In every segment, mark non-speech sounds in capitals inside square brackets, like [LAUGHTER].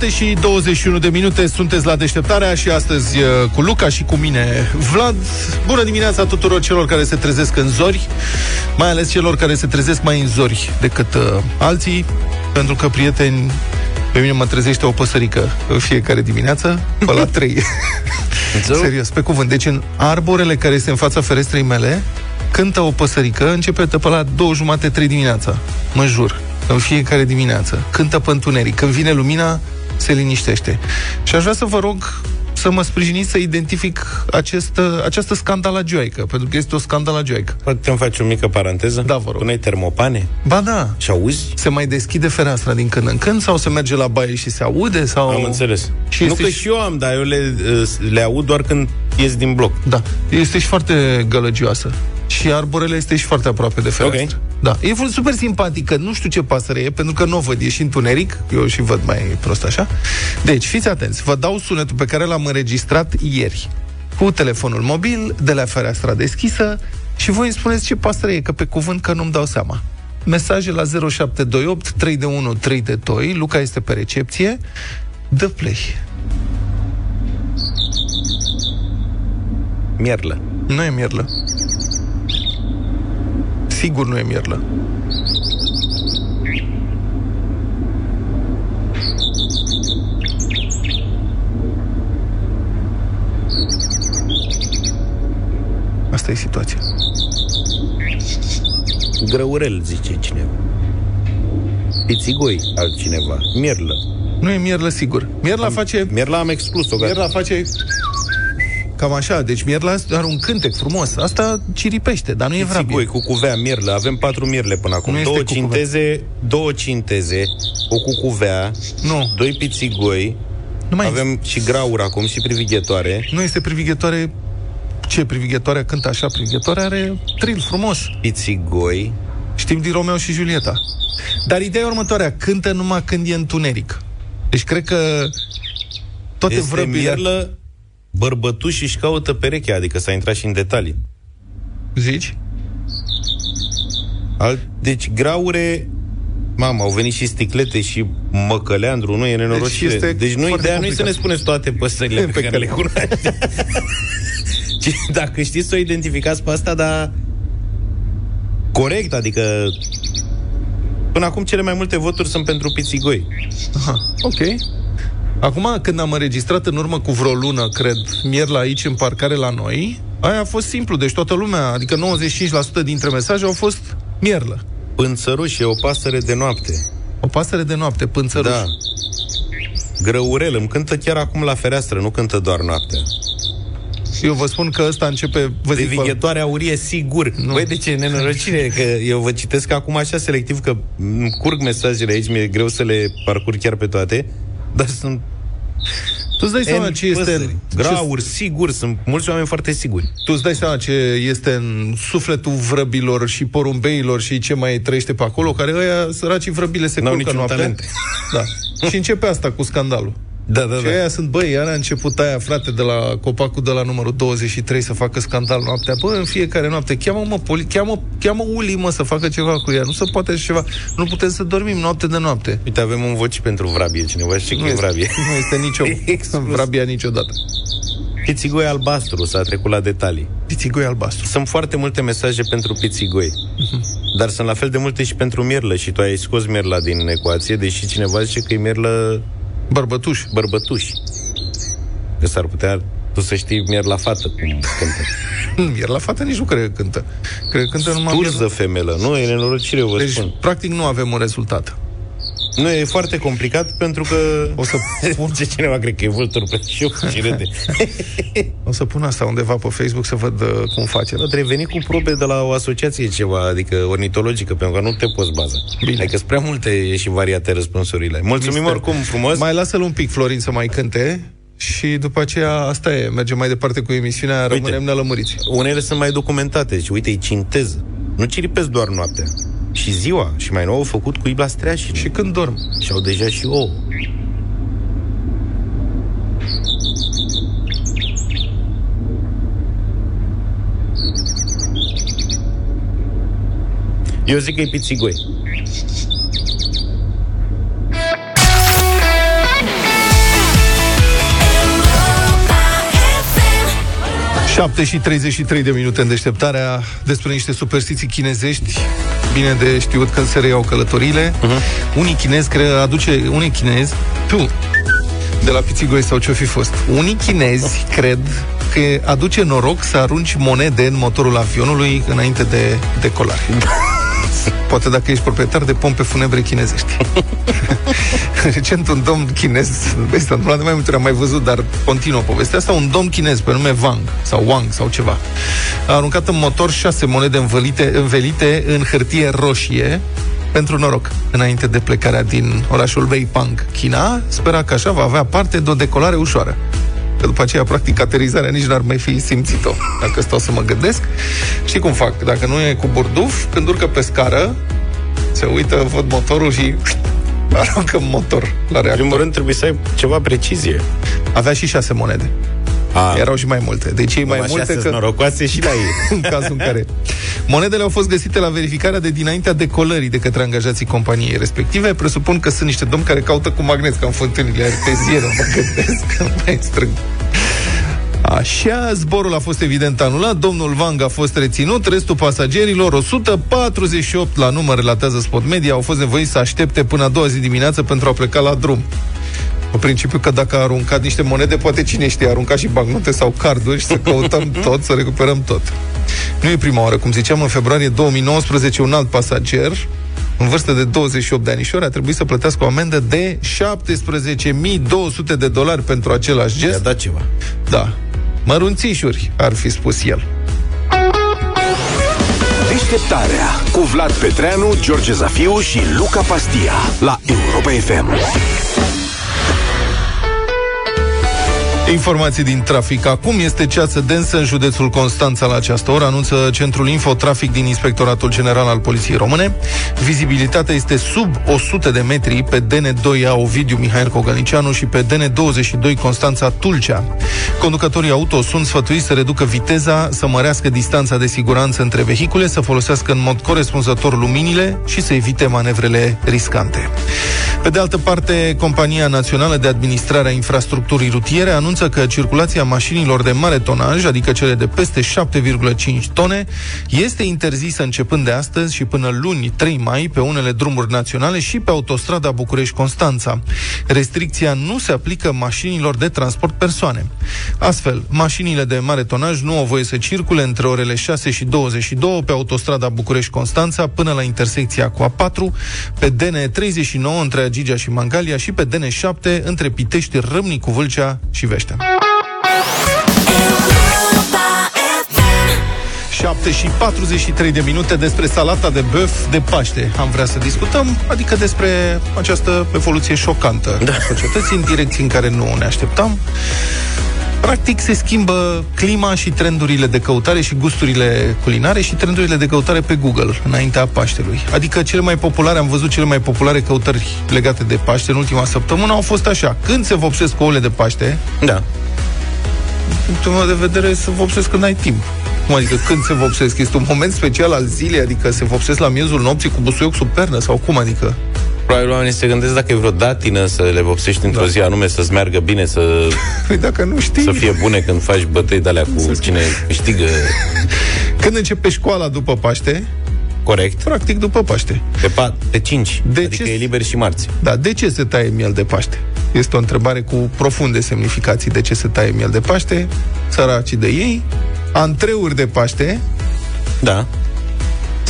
7 și 21 de minute sunteți la deșteptarea și astăzi uh, cu Luca și cu mine Vlad. Bună dimineața tuturor celor care se trezesc în zori, mai ales celor care se trezesc mai în zori decât uh, alții, pentru că prieteni pe mine mă trezește o păsărică în fiecare dimineață, pe la 3. [LAUGHS] Serios, pe cuvânt. Deci în arborele care este în fața ferestrei mele, cântă o păsărică, începe pe la două jumate, trei dimineața. Mă jur în fiecare dimineață. Cântă pe întuneric. Când vine lumina, se liniștește. Și aș vrea să vă rog să mă sprijiniți să identific acest, această scandalagioică, pentru că este o scandalagioică. Poate îmi faci o mică paranteză? Da, vă rog. Pune termopane? Ba da. Și auzi? Se mai deschide fereastra din când în când sau se merge la baie și se aude? Sau... Am înțeles. Și nu este că și- și eu am, dar eu le, le aud doar când ies din bloc. Da. Este și foarte gălăgioasă. Și arborele este și foarte aproape de fereastră. Ok. Da. E fost super simpatică. Nu știu ce pasăre e, pentru că nu o văd. E și întuneric. Eu și văd mai prost așa. Deci, fiți atenți. Vă dau sunetul pe care l-am înregistrat ieri. Cu telefonul mobil, de la fereastra deschisă și voi îmi spuneți ce pasăre e, că pe cuvânt că nu-mi dau seama. Mesaje la 0728 3 de 1 3 de 2. Luca este pe recepție. Dă play. Mierlă. Nu e mierlă. Sigur nu e mierlă. Asta e situația. Grăurel, zice cineva. Pițigoi, altcineva. Mierlă. Nu e mierlă, sigur. Mierla face... Mierla am exclus-o, gata. Mierla face... Cam așa, deci mierla are un cântec frumos. Asta ciripește, dar nu e vrabie. Pițigoi, cucuvea, mierlă. Avem patru mierle până acum. Nu este două cucuvea. cinteze, două cinteze, o cucuvea, Nu, doi pițigoi, nu mai avem și graur acum și privighetoare, Nu este privighetoare... Ce privighetoarea cântă așa? Privighetoarea are tril frumos. pițigoi, Știm din Romeo și Julieta. Dar ideea e următoarea, cântă numai când e întuneric. Deci cred că toate este vrăbile... mierlă, bărbătuși își caută perechea, adică s-a intrat și în detalii. Zici? Al, deci graure, mamă, au venit și sticlete și măcăleandru, nu e nenorocire. Deci este Deci, nu foarte ideea nu e să complicat. ne spuneți toate păsările [LAUGHS] pe, Pe care le care- cunoaște. [LAUGHS] Ci dacă știți să o identificați pe asta, dar corect, adică până acum cele mai multe voturi sunt pentru pițigoi. Aha, ok. Acum, când am înregistrat în urmă cu vreo lună, cred, mierla aici în parcare la noi, aia a fost simplu, deci toată lumea, adică 95% dintre mesaje au fost mierlă. Pânțăruș e o pasăre de noapte. O pasăre de noapte, pânțăruș. Da. Grăurel îmi cântă chiar acum la fereastră, nu cântă doar noaptea. Eu vă spun că ăsta începe... Vă zic, vă- Privighetoare aurie, sigur. Nu. Băi, de ce nenorocire? Că eu vă citesc acum așa selectiv că îmi curg mesajele aici, mi-e greu să le parcurg chiar pe toate, dar sunt tu îți dai seama N ce este păsări. în... ce- Grauri, sigur, sunt mulți oameni foarte siguri. Tu îți dai seama ce este în sufletul vrăbilor și porumbeilor și ce mai trăiește pe acolo, care ăia, săracii vrăbile, se N-au culcă niciun noaptea. talent. Da. [LAUGHS] și începe asta cu scandalul. Da, da, Și aia sunt, băi, iar a început aia, frate, de la copacul de la numărul 23 să facă scandal noaptea. Bă, în fiecare noapte, cheamă, mă, poli- cheamă, cheamă Uli, mă, să facă ceva cu ea. Nu se poate așa ceva. Nu putem să dormim noapte de noapte. Uite, avem un voci pentru vrabie. Cineva știe că e este, vrabie. nu este nicio [LAUGHS] Exclus. vrabia niciodată. Pițigoi albastru, s-a trecut la detalii. Pițigoi albastru. Sunt foarte multe mesaje pentru pițigoi. Dar sunt la fel de multe și pentru mierlă și tu ai scos mierla din ecuație, deși cineva zice că e mierlă Bărbătuș. bărbătuș. Că s-ar putea tu să știi mierla fată cum cântă. [LAUGHS] Iar la fată nici nu cred că cântă. Cred că cântă numai Turză femelă, nu? E nenorocire, vă Deci, spun. practic, nu avem un rezultat. Nu, e foarte complicat pentru că... O să [LAUGHS] pun, Ce cineva cred că e vultur pe șiu și râde. [LAUGHS] o să pun asta undeva pe Facebook să văd uh, cum face. Nu, trebuie veni cu probe de la o asociație ceva, adică ornitologică, pentru că nu te poți baza. Bine. Adică sunt prea multe și variate răspunsurile. Mulțumim Mister. oricum frumos. Mai lasă-l un pic, Florin, să mai cânte și după aceea asta e, mergem mai departe cu emisiunea, rămânem nelămuriți. Unele sunt mai documentate. Deci, uite, e cintez. Nu ciripesc doar noaptea. Și ziua, și mai nou au făcut cu ibla streașină. Și când dorm. Și au deja și ouă. Eu zic că e pițigoi. și 33 de minute în deșteptarea despre niște superstiții chinezești bine de știut când se reiau călătorile. Uh-huh. Unii chinezi cred, aduce, unii chinezi, tu, de la Pițigoi sau ce-o fi fost. Unii chinezi cred că aduce noroc să arunci monede în motorul avionului înainte de decolare. [LAUGHS] Poate dacă ești proprietar de pompe funebre chinezești. [LAUGHS] Recent un domn chinez, s-a întâmplat de mai multe ori, am mai văzut, dar continuă povestea asta, un domn chinez pe nume Wang sau Wang sau ceva. A aruncat în motor șase monede învelite, învelite în hârtie roșie pentru noroc, înainte de plecarea din orașul Weipang, China, spera că așa va avea parte de o decolare ușoară. Că după aceea, practic, aterizarea nici n-ar mai fi simțit-o, dacă stau să mă gândesc. Știi cum fac? Dacă nu e cu burduf, când urcă pe scară, se uită, văd motorul și [LAUGHS] aruncă motor la reactor. În primul rând trebuie să ai ceva precizie. Avea și șase monede. A. Erau și mai multe. Deci ei mai multe că... norocoase și la ei. [LAUGHS] în cazul în care... [LAUGHS] Monedele au fost găsite la verificarea de dinaintea decolării de către angajații companiei respective. Presupun că sunt niște domni care caută cu magnet, ca în fântânile arteziene, mă gândesc, mai strâng. Așa, zborul a fost evident anulat, domnul Vang a fost reținut, restul pasagerilor, 148 la număr, relatează Spot Media, au fost nevoiți să aștepte până a doua zi dimineață pentru a pleca la drum. În principiu că dacă a aruncat niște monede, poate cine știe, a aruncat și bancnote sau carduri și să căutăm [LAUGHS] tot, să recuperăm tot. Nu e prima oară, cum ziceam, în februarie 2019 un alt pasager în vârstă de 28 de anișori, a trebuit să plătească o amendă de 17.200 de dolari pentru același gest. I-a dat ceva. Da. Mărunțișuri, ar fi spus el. Deșteptarea cu Vlad Petreanu, George Zafiu și Luca Pastia la Europa FM. Informații din trafic. Acum este ceață densă în județul Constanța la această oră, anunță Centrul Infotrafic din Inspectoratul General al Poliției Române. Vizibilitatea este sub 100 de metri pe DN2A Ovidiu Mihail Cogălnicianu și pe DN22 Constanța Tulcea. Conducătorii auto sunt sfătuiți să reducă viteza, să mărească distanța de siguranță între vehicule, să folosească în mod corespunzător luminile și să evite manevrele riscante. Pe de altă parte, Compania Națională de Administrare a Infrastructurii Rutiere anunță anunță că circulația mașinilor de mare tonaj, adică cele de peste 7,5 tone, este interzisă începând de astăzi și până luni 3 mai pe unele drumuri naționale și pe autostrada București-Constanța. Restricția nu se aplică mașinilor de transport persoane. Astfel, mașinile de mare tonaj nu au voie să circule între orele 6 și 22 pe autostrada București-Constanța până la intersecția cu A4, pe DN39 între Agigea și Mangalia și pe DN7 între Pitești, Râmnicu, Vâlcea și Vești. București. 7 și 43 de minute despre salata de băf de Paște. Am vrea să discutăm, adică despre această evoluție șocantă da. a societății în direcții în care nu ne așteptam. Practic se schimbă clima și trendurile de căutare și gusturile culinare și trendurile de căutare pe Google înaintea Paștelui. Adică cele mai populare, am văzut cele mai populare căutări legate de Paște în ultima săptămână au fost așa. Când se vopsesc ouăle de Paște? Da. Din punctul meu de vedere, se vopsesc când ai timp. Cum adică când se vopsesc? Este un moment special al zilei, adică se vopsesc la miezul nopții cu busuioc sub pernă sau cum adică? Probabil oamenii se gândesc dacă e vreo datină să le vopsești într-o da. zi anume, să-ți meargă bine, să... [LAUGHS] Păi dacă nu știi... Să fie bune când faci bătăi de-alea cu să cine câștigă... [LAUGHS] Când începe școala după Paște, Corect. Practic după Paște. Pe, pa- pe 5. De adică ce? e liber și marți. Da, de ce se taie miel de Paște? Este o întrebare cu profunde semnificații. De ce se taie miel de Paște? Săracii de ei. Antreuri de Paște. Da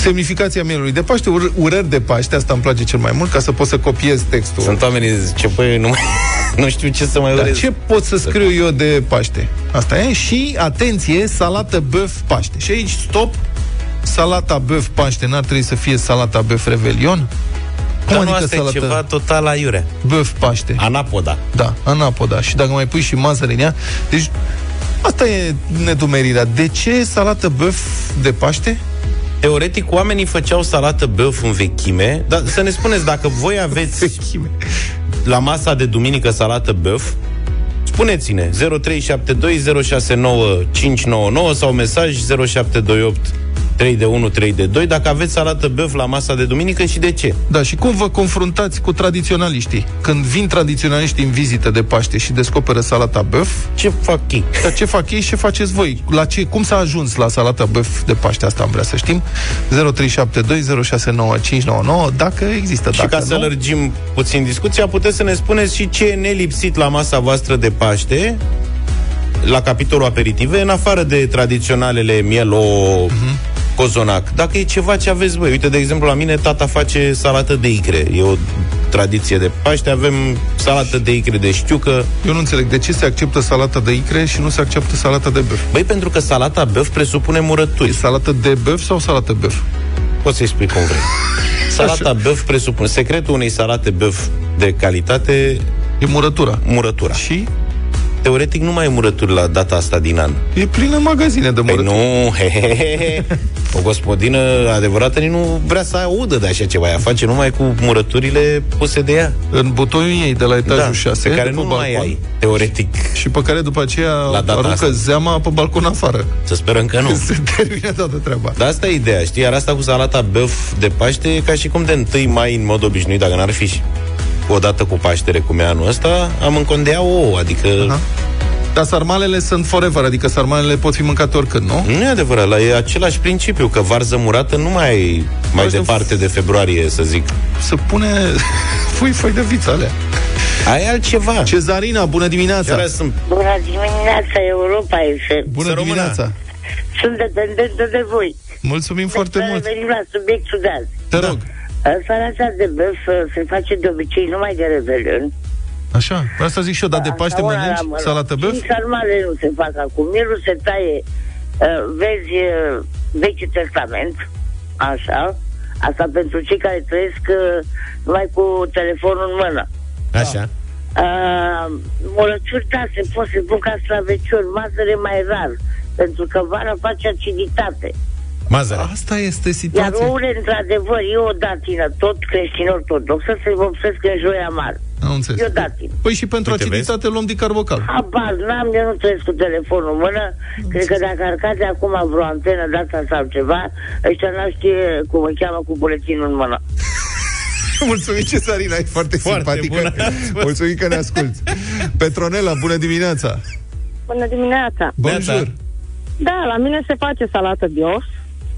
semnificația mielului de Paște, ur- urări de Paște, asta îmi place cel mai mult, ca să pot să copiez textul. Sunt oamenii ce păi, nu, mai, [LAUGHS] nu știu ce să mai urez. ce pot să scriu eu de Paște? Asta e. Și, atenție, salată băf Paște. Și aici, stop, salata băf Paște n-ar trebui să fie salata băf Revelion? Cum Dar adică nu asta salată... e ceva total aiurea. Băf Paște. Anapoda. Da, anapoda. Și dacă mai pui și mazăre în ea, deci Asta e nedumerirea. De ce salată băf de Paște? Teoretic, oamenii făceau salată băf în vechime, dar să ne spuneți, dacă voi aveți [LAUGHS] vechime. la masa de duminică salată băf, spuneți-ne. 0372069599 sau mesaj 0728 3 de 1, 3 de 2, dacă aveți salată băf la masa de duminică și de ce? Da, și cum vă confruntați cu tradiționaliștii? Când vin tradiționaliștii în vizită de Paște și descoperă salata băf, Ce fac ei? dar ce fac ei și ce faceți voi? La ce, cum s-a ajuns la salata băf de Paște? Asta am vrea să știm. 0372069599, dacă există. Și dacă ca nu, să lărgim puțin discuția, puteți să ne spuneți și ce e nelipsit la masa voastră de Paște, la capitolul aperitive, în afară de tradiționalele miel, o cozonac. Dacă e ceva ce aveți voi. Uite, de exemplu, la mine tata face salată de icre. E o tradiție de Paște. Avem salată de icre de știucă. Eu nu înțeleg de ce se acceptă salata de icre și nu se acceptă salata de băf. Băi, pentru că salata băf presupune E murături. salată de băf sau salată băf? Poți să-i spui cum vrei. Salata băf presupune. Secretul unei salate băf de calitate, E murătura. murătura. Și Teoretic nu mai e murături la data asta din an. e plină în magazine de Păi murături. nu, [LAUGHS] he, he, he, he. O gospodină adevărată nici nu vrea să audă de așa ceva. Ea face numai cu murăturile puse de ea. În butoiul ei de la etajul 6, pe care de pe nu mai balcon, ai, teoretic. și pe care după aceea La data aruncă asta. zeama pe balcon afară. Să sperăm că nu. [LAUGHS] Se termină toată treaba. Dar asta e ideea, știi? Iar asta cu salata băf de Paște e ca și cum de 1 mai în mod obișnuit, dacă n-ar fi și odată cu Paștere, cum e anul ăsta, am încondea ouă, adică... Aha. Dar sarmalele sunt forever, adică sarmalele pot fi mâncate oricând, nu? Nu e adevărat, la e același principiu, că varză murată nu mai ai mai Varză departe de februarie, să zic. Se pune [LAUGHS] foi, foi de viță alea. Ai altceva. Cezarina, bună Ce dimineața! alea sunt Bună dimineața, Europa FM. Bună Să rămână. dimineața! Sunt dependentă de voi. Mulțumim foarte Să mult! revenim la subiectul de azi. Te rog! Salata de băf uh, se face de obicei numai de Revelion. Așa, asta zic și eu, dar de Paște Asta una mănânci la mână. salată băf? Și sarmale nu se fac acum. Mielul se taie, uh, vezi, uh, Vechiul Testament, așa. Asta pentru cei care trăiesc uh, numai cu telefonul în mână. Așa. Uh, murăciuri, da, se pot să pun ca slaveciori, mazăre mai rar, pentru că vara face aciditate. Mazăre. Asta este Iar situația. ouăle, într-adevăr, e o datină, tot creștin ortodoxă, se vopsesc în joia mare. Am înțeles. E o datină. Păi și pentru Uite, aciditate luăm dicarbocal. Habar n-am, eu nu trăiesc cu telefonul în mână. Cred că dacă ar cade acum vreo antenă data sau ceva, ăștia n știe cum îi cheamă cu buletinul în mână. [LAUGHS] Mulțumim, Cezarina, e foarte, Foarte simpatică. bună. [LAUGHS] Mulțumim că ne asculti. Petronela, bună dimineața! Bună dimineața! Bonjour! Da, la mine se face salată bios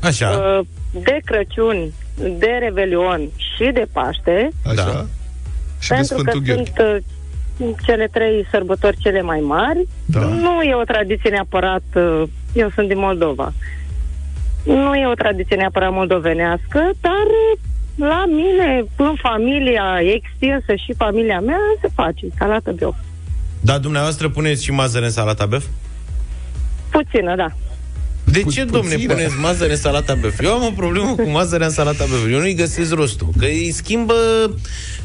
Așa. uh, de Crăciun, de Revelion și de Paște, Așa. Da. Și de pentru că Sfântul Gheorghe. sunt uh, cele trei sărbători cele mai mari. Da. Nu e o tradiție neapărat, uh, eu sunt din Moldova, nu e o tradiție neapărat moldovenească, dar uh, la mine, în familia extinsă și familia mea, se face salată bios. Dar dumneavoastră puneți și mazăre în salata băf? Puțină, da. De Pu- ce, domne, puțină. puneți mazăre în salata băf? Eu am o problemă cu mazărea în salata băf. Eu nu-i găsesc rostul. Că îi schimbă,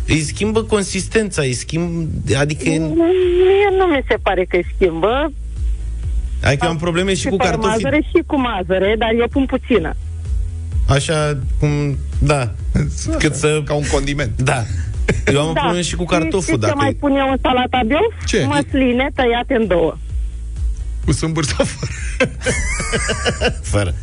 îi schimbă consistența, îi schimb... Adică... Mie nu mi se pare că schimbă. Adică eu am probleme și Și cu fără cartofii. mazăre și cu mazăre, dar eu pun puțină. Așa cum... Da. Cât să... Ca un condiment. Da. Eu am o problemă și cu cartoful. Știți ce Dacă... mai pun eu în salata biof? Ce? Măsline tăiate în două. Cu sâmbârța fără. [LAUGHS] Fără.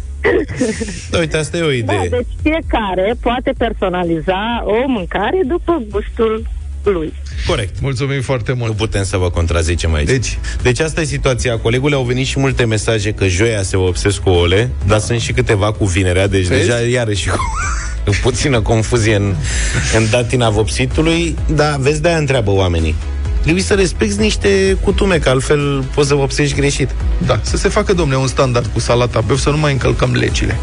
Da, uite, asta e o Da, idee. deci fiecare poate personaliza o mâncare după gustul lui. Corect. Mulțumim foarte Nu mult. putem să vă contrazicem aici. Deci? deci asta e situația. Colegule, au venit și multe mesaje că joia se obsesc cu ole, dar sunt și câteva cu vinerea, deci Vezi? deja iarăși cu [LAUGHS] puțină confuzie în, în datina vopsitului, dar vezi, de-aia întreabă oamenii. Trebuie să respecti niște cutume, că altfel poți să vopsești greșit. Da, să se facă, domne, un standard cu salata băf, să nu mai încălcăm legile.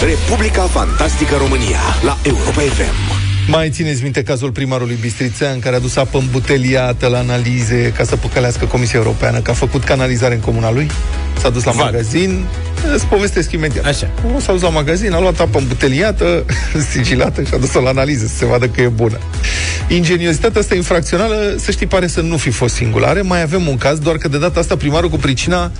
Republica Fantastică România la Europa FM. Mai țineți minte cazul primarului Bistrițean care a dus apă îmbuteliată la analize ca să păcălească Comisia Europeană, că a făcut canalizare în comuna lui? S-a dus la Vag. magazin, îți povestesc imediat. Așa. Nu s-a dus la magazin, a luat apă îmbuteliată, [LAUGHS] sigilată și a dus-o la analiză să se vadă că e bună. Ingeniozitatea asta infracțională, să știi, pare să nu fi fost singulare. Mai avem un caz, doar că de data asta primarul cu pricina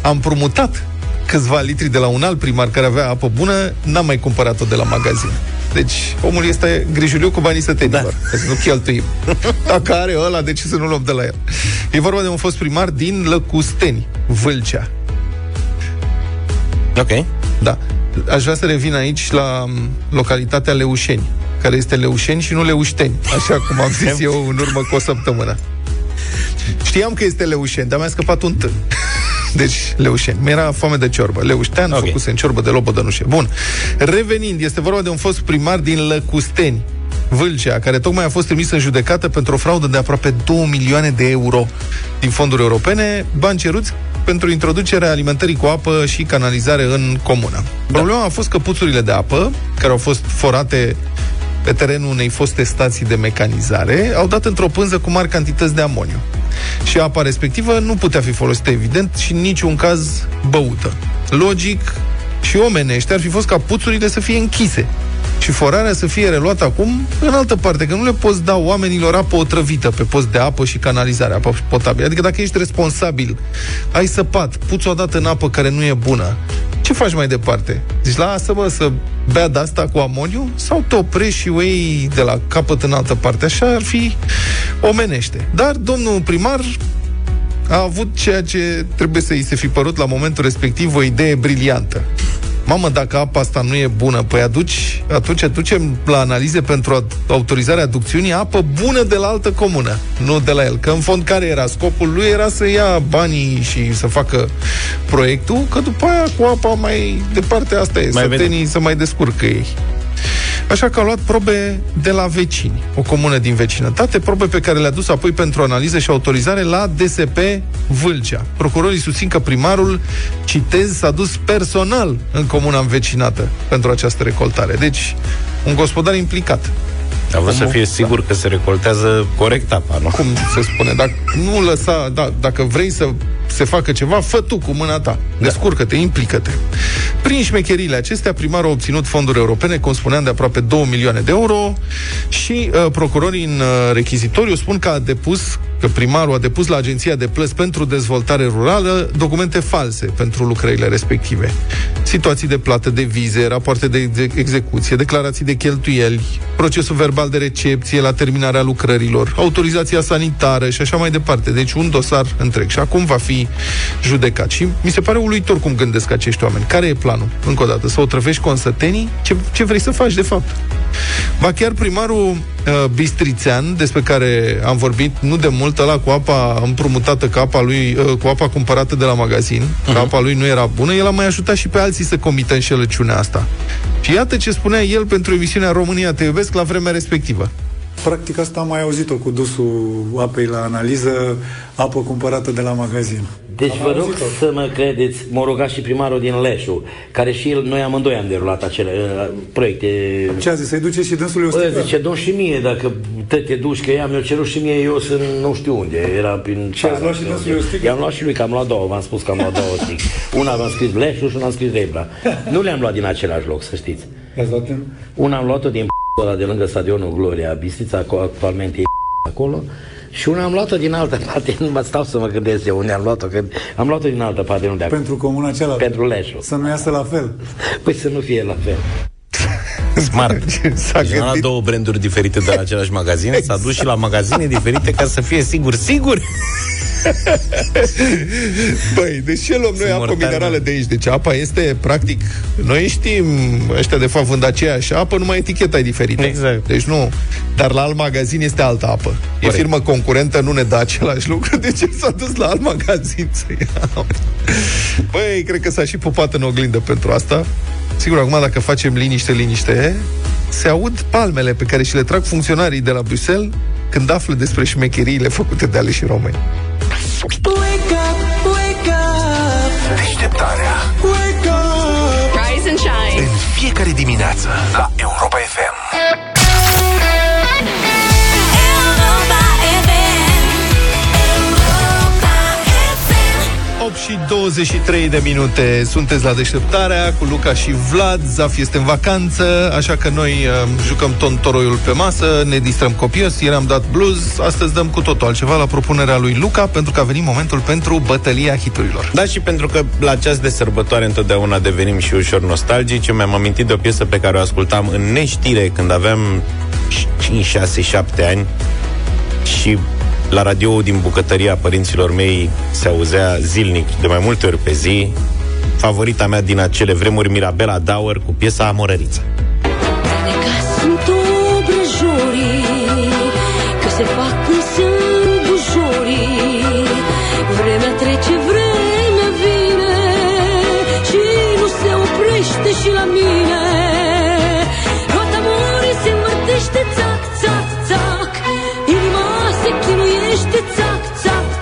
a împrumutat câțiva litri de la un alt primar care avea apă bună, n-a mai cumpărat-o de la magazin. Deci, omul este grijuliu cu banii sătenilor, da. ca să nu cheltuim. [LAUGHS] Dacă are ăla, de ce să nu luăm de la el? E vorba de un fost primar din Lăcusteni. Vâlcea. Ok. Da. Aș vrea să revin aici la m, localitatea Leușeni, care este Leușeni și nu Leușteni, așa cum am zis eu în urmă cu o săptămână. Știam că este Leușeni, dar mi-a scăpat un T. Deci, Leușeni. Mi-era foame de ciorbă. Leuștean, Ok. okay. făcuse în ciorbă de lobădănușe. Bun. Revenind, este vorba de un fost primar din Lăcusteni, Vâlcea, care tocmai a fost trimis în judecată pentru o fraudă de aproape 2 milioane de euro din fonduri europene, bani ceruți pentru introducerea alimentării cu apă și canalizare în comună. Problema a fost că puțurile de apă, care au fost forate pe terenul unei foste stații de mecanizare, au dat într-o pânză cu mari cantități de amoniu. Și apa respectivă nu putea fi folosită, evident, și în niciun caz băută. Logic și omenește ar fi fost ca puțurile să fie închise și forarea să fie reluată acum în altă parte, că nu le poți da oamenilor apă otrăvită pe post de apă și canalizare, apă potabilă. Adică dacă ești responsabil, ai săpat, puți o dată în apă care nu e bună, ce faci mai departe? Zici, lasă mă să bea de asta cu amoniu sau te oprești și o iei de la capăt în altă parte? Așa ar fi omenește. Dar domnul primar a avut ceea ce trebuie să îi se fi părut la momentul respectiv o idee briliantă. Mamă, dacă apa asta nu e bună, păi aduci, atunci aducem la analize pentru ad- autorizarea aducțiunii apă bună de la altă comună, nu de la el. Că în fond care era scopul lui era să ia banii și să facă proiectul, că după aia cu apa mai departe asta e, Mai sătenii vedem. să mai descurcă ei. Așa că au luat probe de la vecini, o comună din vecinătate, probe pe care le-a dus apoi pentru analiză și autorizare la DSP Vâlcea. Procurorii susțin că primarul, citez, s-a dus personal în comuna învecinată pentru această recoltare. Deci, un gospodar implicat. A vrut să Omul- fie sigur că se recoltează corect apa, nu? Cum se spune? Dacă nu lăsa, da, dacă vrei să se facă ceva, fă tu cu mâna ta. Descurcă-te, implică-te. Prin șmecherile acestea, primarul a obținut fonduri europene, cum spuneam, de aproape 2 milioane de euro și uh, procurorii în uh, rechizitoriu spun că a depus că primarul a depus la Agenția de Plăți pentru Dezvoltare Rurală documente false pentru lucrările respective. Situații de plată de vize, rapoarte de exe- execuție, declarații de cheltuieli, procesul verbal de recepție la terminarea lucrărilor, autorizația sanitară și așa mai departe. Deci un dosar întreg. Și acum va fi judecat. Și mi se pare uluitor cum gândesc acești oameni. Care e planul? Încă o dată, să o trăvești consătenii? Ce, ce vrei să faci, de fapt? Ba chiar primarul uh, Bistrițean, despre care am vorbit nu de mult, ăla cu apa împrumutată, cu apa, lui, uh, cu apa cumpărată de la magazin, uh-huh. că apa lui nu era bună, el a mai ajutat și pe alții să comită înșelăciunea asta. Și iată ce spunea el pentru emisiunea România Te iubesc la vremea respectivă. Practic asta am mai auzit-o cu dusul apei la analiză, apă cumpărată de la magazin. Deci vă rog să mă credeți, m-a rugat și primarul din Leșu, care și el, noi amândoi am derulat acele uh, proiecte. Ce a zis? Să-i duce și dânsului o Bă, sticlă? zice, dăm și mie, dacă te te duci, că ea mi-a cerut și mie, eu sunt nu știu unde, era prin Și ați luat și de dânsului unde. o sticlă? I-am luat și lui, că am luat două, v-am spus că am luat două sticle. Una v-am scris Leșu și una am scris Rebra. [LAUGHS] Nu le-am luat din același loc, să știți. I-ați luat în... Una am luat-o din ăla de lângă stadionul Gloria Bistrița, aco- actualmente e acolo, și una am luat-o din altă parte, [LAUGHS] nu mă stau să mă gândesc de unde am luat-o, că am luat-o din altă parte, nu de acolo. Pentru comuna cealaltă. Pentru Leșu. Să nu iasă la fel. [LAUGHS] Păi să nu fie la fel. [LAUGHS] Smart. S-a Deci a luat gândit două branduri diferite de la același magazin, s-a dus și la magazine diferite ca să fie sigur, sigur. [LAUGHS] Băi, deci ce luăm noi Sunt apă mortal, minerală mă. de aici? Deci apa este, practic, noi știm, ăștia de fapt vând aceeași apă, numai eticheta e diferită. Exact. Deci nu, dar la alt magazin este altă apă. E Corect. firmă concurentă, nu ne dă același lucru, de ce s-a dus la alt magazin să ia? Băi, cred că s-a și pupat în oglindă pentru asta. Sigur, acum dacă facem liniște, liniște, se aud palmele pe care și le trag funcționarii de la Bruxelles când află despre șmecheriile făcute de aleși români. Wake up, wake up, Deșteptarea wake up. Rise and shine. în fiecare dimineață la Europa FM. Și 23 de minute sunteți la deșteptarea cu Luca și Vlad. Zaf este în vacanță, așa că noi uh, jucăm tontoroiul pe masă, ne distrăm copios. Ieri am dat blues, astăzi dăm cu totul altceva la propunerea lui Luca, pentru că a venit momentul pentru bătălia hiturilor. Da, și pentru că la ceas de sărbătoare întotdeauna devenim și ușor nostalgici, eu mi-am amintit de o piesă pe care o ascultam în neștire când aveam 5, 6, 7 ani și La radio din bucătăria părinților mei se auzea zilnic, de mai multe ori pe zi, favorita mea din acele vremuri, Mirabela Dauer, cu piesa Amorărița. Sunt obrăjorii Că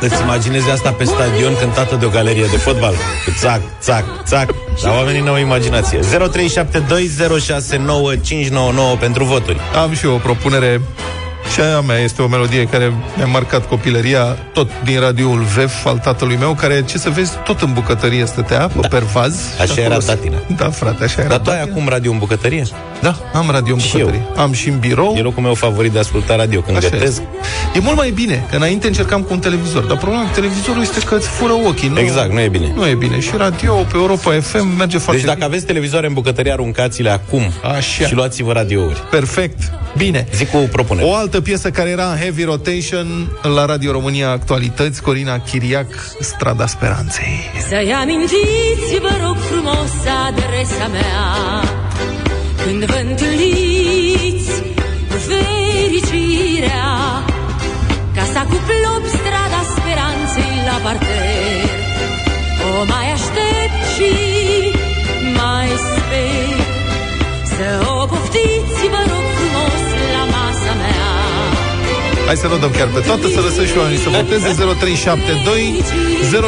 Îți imaginezi asta pe stadion cântată de o galerie de fotbal? Cu țac, țac, țac. Dar oamenii n-au imaginație. 0372069599 pentru voturi. Am și eu o propunere și aia mea este o melodie care mi-a marcat copilăria, tot din radioul VEF al tatălui meu, care, ce să vezi, tot în bucătărie stătea, pe pervaz. Așa Și acolo era se- tatina. Da, frate, așa era. Dar tu ai tatina. acum radio în bucătărie? Da, am radio în Și bucătărie. Am și în birou. E locul meu favorit de a asculta radio când Așa gătesc. este. E mult mai bine, că înainte încercam cu un televizor, dar problema cu televizorul este că îți fură ochii. Nu, Exact, nu e bine. Nu e bine. Și radio pe Europa FM merge foarte Deci dacă bine. aveți televizoare în bucătărie, aruncați-le acum Așa. și luați-vă radiouri. Perfect. Bine. Zic cu propunere. O altă piesă care era în heavy rotation la Radio România Actualități, Corina Chiriac, Strada Speranței. Să-i amintiți, vă rog frumos, adresa mea. Când vă întâlniți cu fericirea Casa cu plop, strada speranței la parter. O mai aștept și mai sper. Să o poftiți, vă rog Hai să nu dăm chiar pe toată, să lăsăm și oamenii să voteze 0372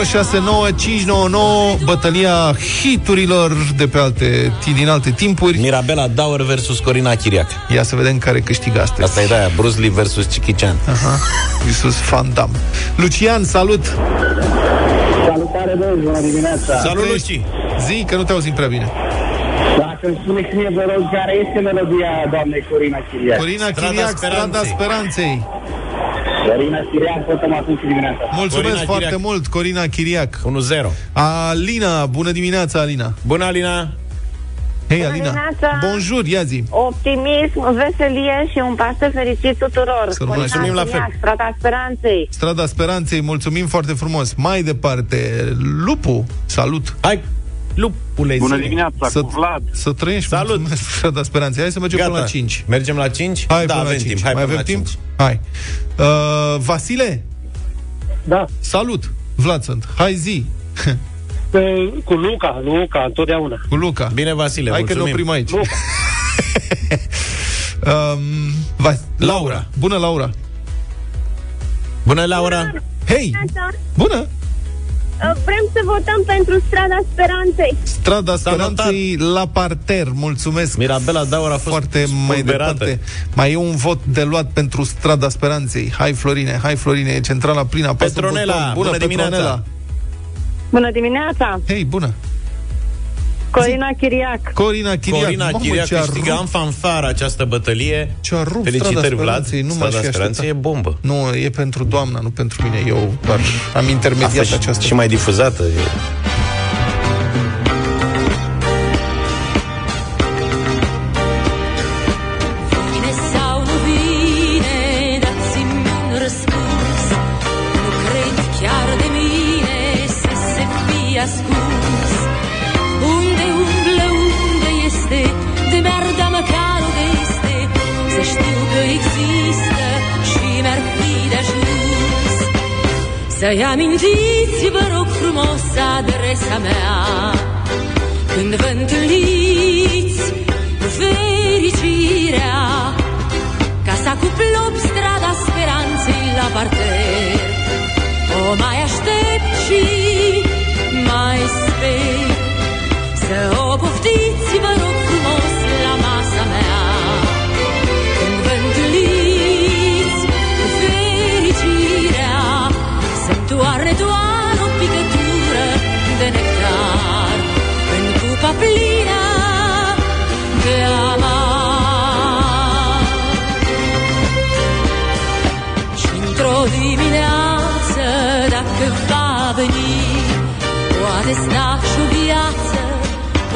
069599 bătălia hiturilor de pe alte, din alte timpuri. Mirabela Dauer versus Corina Chiriac. Ia să vedem care câștigă astăzi. Asta e de aia, Bruce Lee versus Jackie Chan. Aha, Iisus Van Damme. Lucian, salut! Salutare, băi, bună dimineața! Salut, Luci! Zi, că nu te auzim prea bine. Dacă îmi spuneți mie, vă rog, care este melodia doamnei Corina Chiriac? Corina Strada Chiriac, Strada Speranței. Speranței. Corina Chiriac, votăm atunci dimineața. Mulțumesc Corina foarte Chiriac. mult, Corina Chiriac. 1-0. Alina, bună dimineața, Alina. Bună, Alina! Hei, Bună Alina. dimineața. Bonjour, ia zi. Optimism, veselie și un Paște fericit tuturor. Să Corina mulțumim la fel. Chiriac, Strada Speranței. Strada Speranței, mulțumim foarte frumos. Mai departe, Lupu, salut. Hai, lupule Bună zile. dimineața, Să, cu Vlad. să trăiești. Salut. Mulțumesc, [LAUGHS] Strada Speranței. Hai să mergem Gata. până la 5. Mergem la 5? Hai da, până la avem 5. timp. Hai Mai până avem la timp? 5. Hai. Uh, Vasile? Da, Salut. Vlad sunt. Hai zi. pe, cu Luca, Luca, întotdeauna. Cu Luca. Bine, Vasile, Hai că ne mulțumim. oprim aici. Luca. [LAUGHS] um, Va- Laura. Bună, Laura. Bună, Laura! Hei! Bună! Vrem să votăm pentru Strada Speranței. Strada S-a Speranței la parter. Mulțumesc. Mirabela Daur a fost foarte mai spulberată. departe. Mai e un vot de luat pentru Strada Speranței. Hai, Florine, hai, Florine, e centrala plină. apasă Petronela, buton. bună, bună dimineața. Petronela. Bună dimineața! Hei, bună. Corina Chiriac. Corina Chiriac. Corina Mamă, Chiriac ce a câștigă în rupt- fanfară această bătălie. Ce a rupt Felicitări, Strada Vlad. Speranței, nu m-aș Strada fi Speranței e așteptat. bombă. Nu, e pentru doamna, nu pentru mine. Eu doar am A intermediat fost și, această. și mai difuzată. E. Să-i amintiți, vă rog frumos, adresa mea. Când vă întâlniți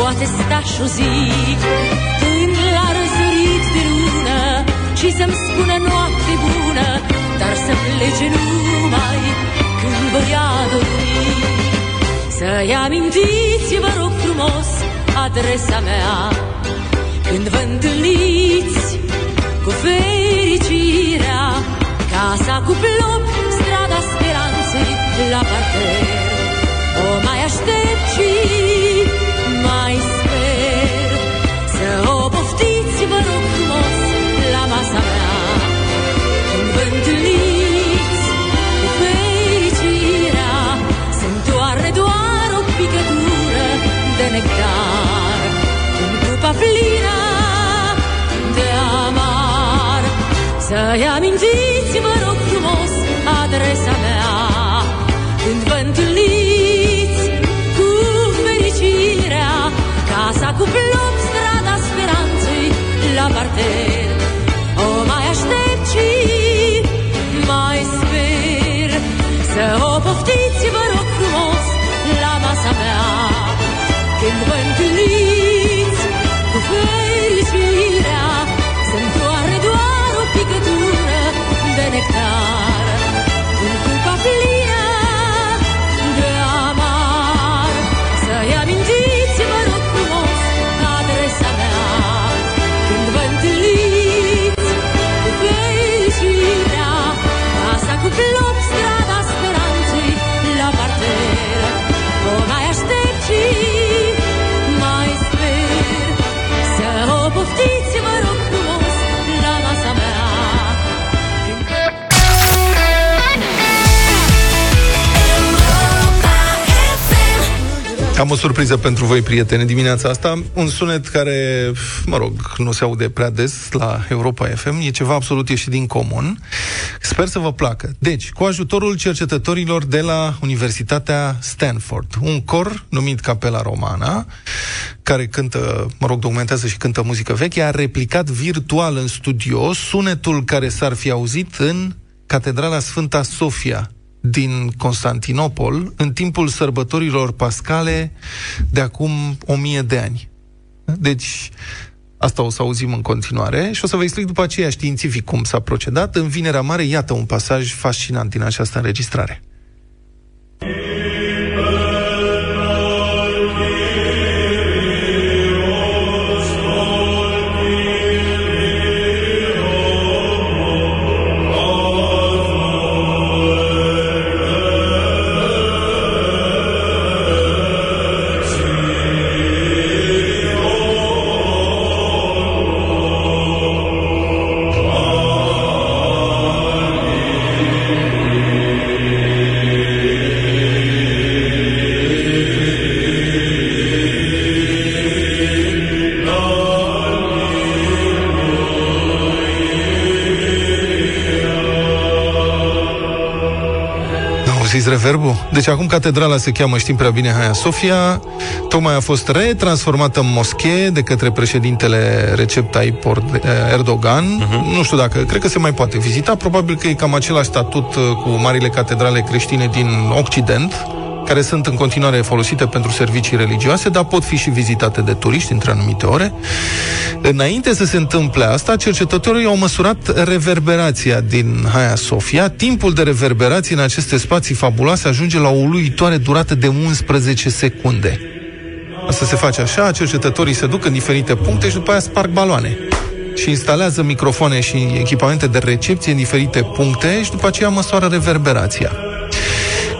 poate sta și o zi, când la răsărit de lună și să-mi spună noapte bună, dar să plece numai când voi adormi. Să-i amintiți, vă rog frumos, adresa mea, când vă întâlniți cu fericirea, casa cu plop, strada speranței la parter. O mai aștept și mai sper să o poftiți, vă rog frumos, la masa mea. Când vă întâlniți cu fericirea, se întoarne doar o picătură de nectar în cupa plină de amar. Să-i amintiți, vă rog frumos, adresa mea la Am o surpriză pentru voi, prieteni, dimineața asta. Un sunet care, mă rog, nu se aude prea des la Europa FM. E ceva absolut ieșit din comun. Sper să vă placă. Deci, cu ajutorul cercetătorilor de la Universitatea Stanford, un cor numit Capela Romana, care cântă, mă rog, documentează și cântă muzică veche, a replicat virtual în studio sunetul care s-ar fi auzit în Catedrala Sfânta Sofia din Constantinopol în timpul sărbătorilor pascale de acum o mie de ani. Deci, asta o să auzim în continuare și o să vă explic după aceea științific cum s-a procedat. În Vinerea Mare, iată un pasaj fascinant din această înregistrare. Auziți reverbul? Deci acum catedrala se cheamă, știm prea bine, Hagia Sofia. Tocmai a fost retransformată în moschee de către președintele Recep Tayyip Erdogan. Uh-huh. Nu știu dacă, cred că se mai poate vizita. Probabil că e cam același statut uh, cu marile catedrale creștine din Occident, care sunt în continuare folosite pentru servicii religioase, dar pot fi și vizitate de turiști între anumite ore. Înainte să se întâmple asta, cercetătorii au măsurat reverberația din Hagia Sofia. Timpul de reverberație în aceste spații fabuloase ajunge la o uluitoare durată de 11 secunde. Asta se face așa, cercetătorii se duc în diferite puncte și după aia sparg baloane și instalează microfoane și echipamente de recepție în diferite puncte și după aceea măsoară reverberația.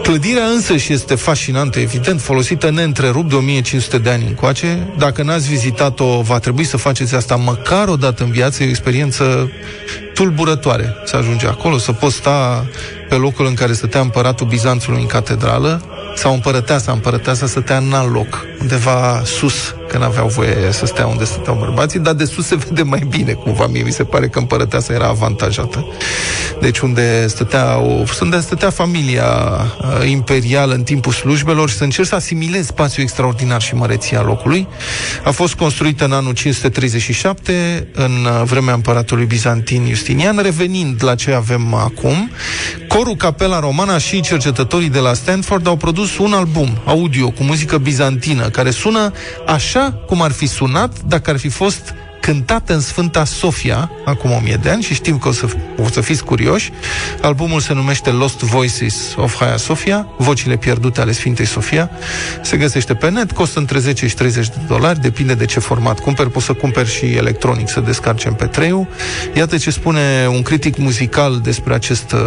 Clădirea însă și este fascinantă, evident, folosită neîntrerupt de 1500 de ani încoace. Dacă n-ați vizitat-o, va trebui să faceți asta măcar o dată în viață, e o experiență tulburătoare să ajungi acolo, să poți sta pe locul în care stătea împăratul Bizanțului în catedrală, sau împărăteasa, împărăteasa stătea în alt loc, undeva sus, că n-aveau voie să stea unde stăteau bărbații, dar de sus se vede mai bine, cumva mie mi se pare că împărăteasa era avantajată. Deci unde stătea, o, unde stătea familia uh, imperială în timpul slujbelor și să încerc să asimilez spațiul extraordinar și măreția locului. A fost construită în anul 537, în uh, vremea împăratului bizantin Justinian, revenind la ce avem acum. Corul Capela Romana și cercetătorii de la Stanford au produs un album audio cu muzică bizantină, care sună așa cum ar fi sunat dacă ar fi fost cântată în Sfânta Sofia, acum o mie de ani, și știm că o să, o să fiți curioși. Albumul se numește Lost Voices of Hagia Sofia, vocile pierdute ale Sfintei Sofia. Se găsește pe net, costă între 10 și 30 de dolari, depinde de ce format cumperi, poți să cumperi și electronic, să descarci în pe 3 Iată ce spune un critic muzical despre acest uh,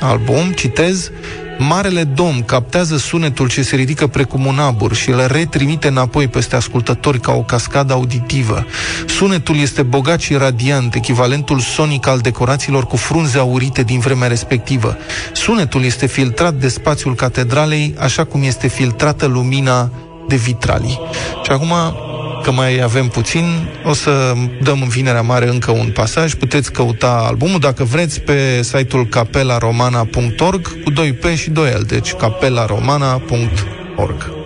album, citez, Marele Domn captează sunetul ce se ridică precum un abur și îl retrimite înapoi peste ascultători ca o cascadă auditivă. Sunetul este bogat și radiant, echivalentul sonic al decorațiilor cu frunze aurite din vremea respectivă. Sunetul este filtrat de spațiul catedralei, așa cum este filtrată lumina de vitralii. Și acum că mai avem puțin, o să dăm în Vinerea Mare încă un pasaj. Puteți căuta albumul, dacă vreți, pe site-ul capelaromana.org cu 2 P și 2 L, deci capelaromana.org.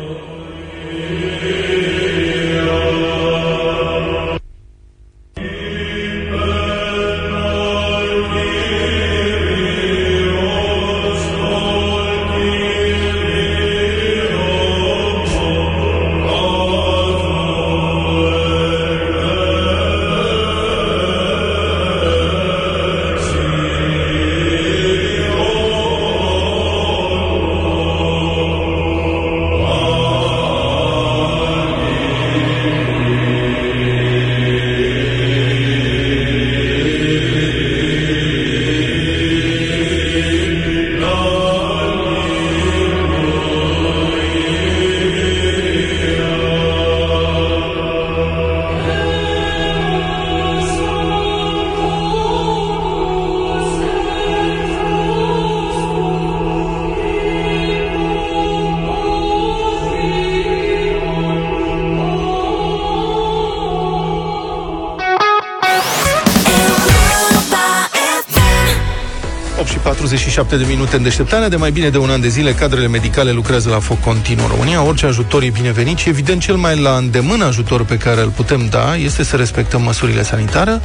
47 de minute în deșteptarea. De mai bine de un an de zile, cadrele medicale lucrează la foc continuu în România. Orice ajutor e binevenit și, evident, cel mai la îndemână ajutor pe care îl putem da este să respectăm măsurile sanitare,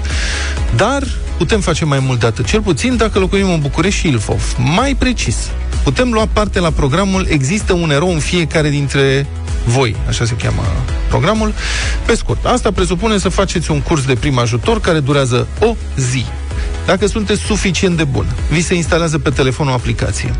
dar putem face mai mult de atât. Cel puțin dacă locuim în București și Ilfov. Mai precis, putem lua parte la programul Există un erou în fiecare dintre voi, așa se cheamă programul. Pe scurt, asta presupune să faceți un curs de prim ajutor care durează o zi. Dacă sunteți suficient de bun, vi se instalează pe telefon o aplicație.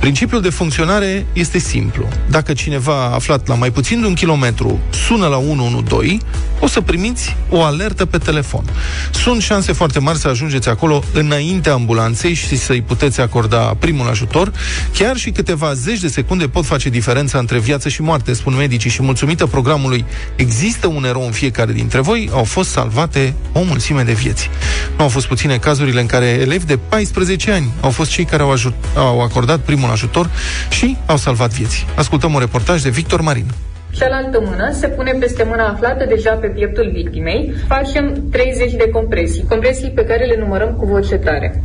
Principiul de funcționare este simplu. Dacă cineva a aflat la mai puțin de un kilometru sună la 112, o să primiți o alertă pe telefon. Sunt șanse foarte mari să ajungeți acolo înaintea ambulanței și să-i puteți acorda primul ajutor. Chiar și câteva zeci de secunde pot face diferența între viață și moarte, spun medicii și mulțumită programului Există un erou în fiecare dintre voi, au fost salvate o mulțime de vieți. Nu au fost puține cazurile în care elevi de 14 ani au fost cei care au, ajut- au acordat primul ajutor și au salvat vieți. Ascultăm un reportaj de Victor Marin. Cealaltă mână se pune peste mâna aflată deja pe pieptul victimei. Facem 30 de compresii, compresii pe care le numărăm cu voce tare.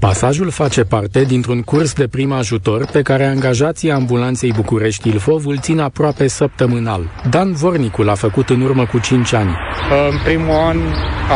Pasajul face parte dintr-un curs de prim ajutor pe care angajații ambulanței București Ilfov îl țin aproape săptămânal. Dan Vornicul a făcut în urmă cu 5 ani. În primul an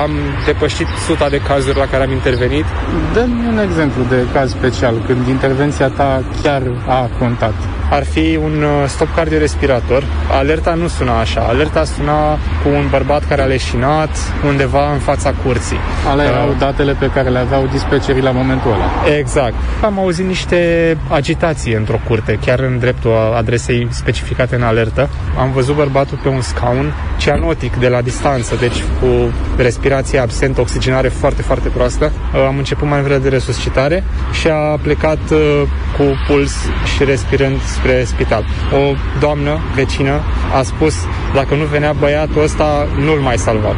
am depășit suta de cazuri la care am intervenit. Dă un exemplu de caz special, când intervenția ta chiar a contat. Ar fi un uh, stop cardiorespirator. Alerta nu suna așa. Alerta suna cu un bărbat care a leșinat undeva în fața curții. Alea erau Uh, datele pe care le aveau dispecerii la momentul ăla. Exact. Am auzit niște agitații într-o curte, chiar în dreptul adresei specificate în alertă. Am văzut bărbatul pe un scaun cianotic de la distanță, deci cu respirație absentă, oxigenare foarte, foarte proastă. Uh, Am început manevrele de resuscitare și a plecat uh, cu puls și respirând spre spital. O doamnă vecină a spus dacă nu venea băiatul ăsta, nu-l mai salvat.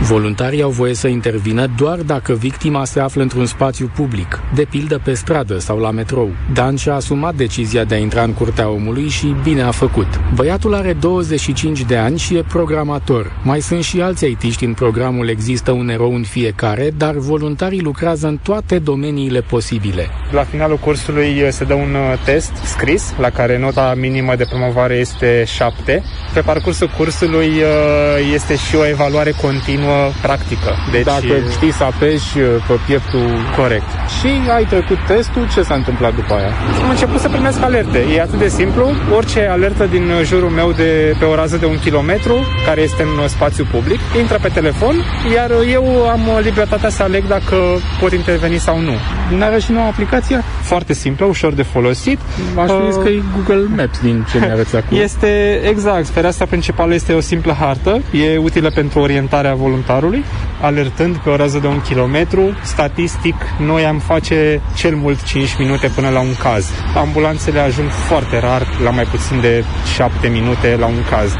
Voluntarii au voie să intervină doar dacă victima se află într-un spațiu public, de pildă pe stradă sau la metrou. Dan și-a asumat decizia de a intra în curtea omului și bine a făcut. Băiatul are 25 de ani și e programator. Mai sunt și alți aitiști în programul Există un erou în fiecare, dar voluntarii lucrează în toate domeniile posibile. La finalul cursului uh, se dă un uh, test scris, la care nota minimă de promovare este 7. Pe parcursul cursului uh, este și o evaluare continuă normă practică. Deci, Dacă știi să apeși uh, pe pieptul corect. și ai trecut testul, ce s-a întâmplat după aia? Am început să primesc alerte. E atât de simplu. Orice alertă din jurul meu de pe o rază de un kilometru, care este în spațiu public, intră pe telefon, iar eu am libertatea să aleg dacă pot interveni sau nu. N-are și nouă aplicația? Foarte simplă, ușor de folosit. Aș fi zis Uh, că e Google Maps din ce ne arăți acum. Este exact. Fereastra principală este o simplă hartă. E utilă pentru orientarea voluntarului. Alertând pe o rază de un kilometru, statistic, noi am face cel mult 5 minute până la un caz. Ambulanțele ajung foarte rar, la mai puțin de 7 minute la un caz.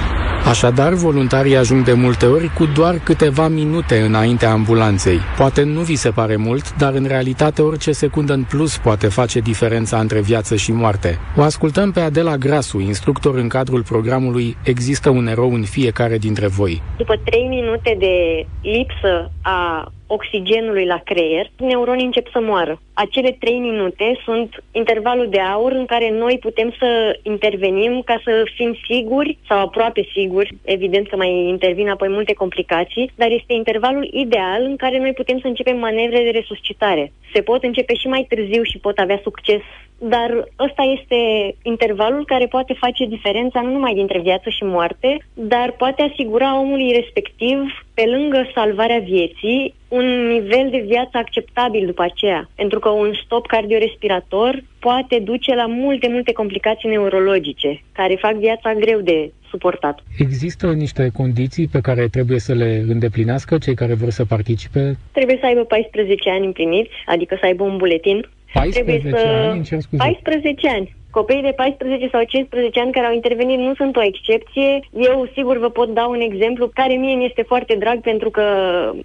Așadar, voluntarii ajung de multe ori cu doar câteva minute înaintea ambulanței. Poate nu vi se pare mult, dar în realitate orice secundă în plus poate face diferența între viață și moarte. O ascultăm pe Adela Grasu, instructor în cadrul programului Există un erou în fiecare dintre voi. După 3 minute de lipsă a oxigenului la creier, neuronii încep să moară. Acele 3 minute sunt intervalul de aur în care noi putem să intervenim ca să fim siguri sau aproape siguri, evident că mai intervin apoi multe complicații, dar este intervalul ideal în care noi putem să începem manevre de resuscitare. Se pot începe și mai târziu și pot avea succes dar ăsta este intervalul care poate face diferența nu numai dintre viață și moarte, dar poate asigura omului respectiv, pe lângă salvarea vieții, un nivel de viață acceptabil după aceea. Pentru că un stop cardiorespirator poate duce la multe, multe complicații neurologice, care fac viața greu de suportat. Există niște condiții pe care trebuie să le îndeplinească cei care vor să participe? Trebuie să aibă 14 ani împliniți, adică să aibă un buletin. 14 trebuie să... ani? Îmi cer scuze. 14 ani. Copiii de 14 sau 15 ani care au intervenit nu sunt o excepție. Eu sigur vă pot da un exemplu care mie mi este foarte drag pentru că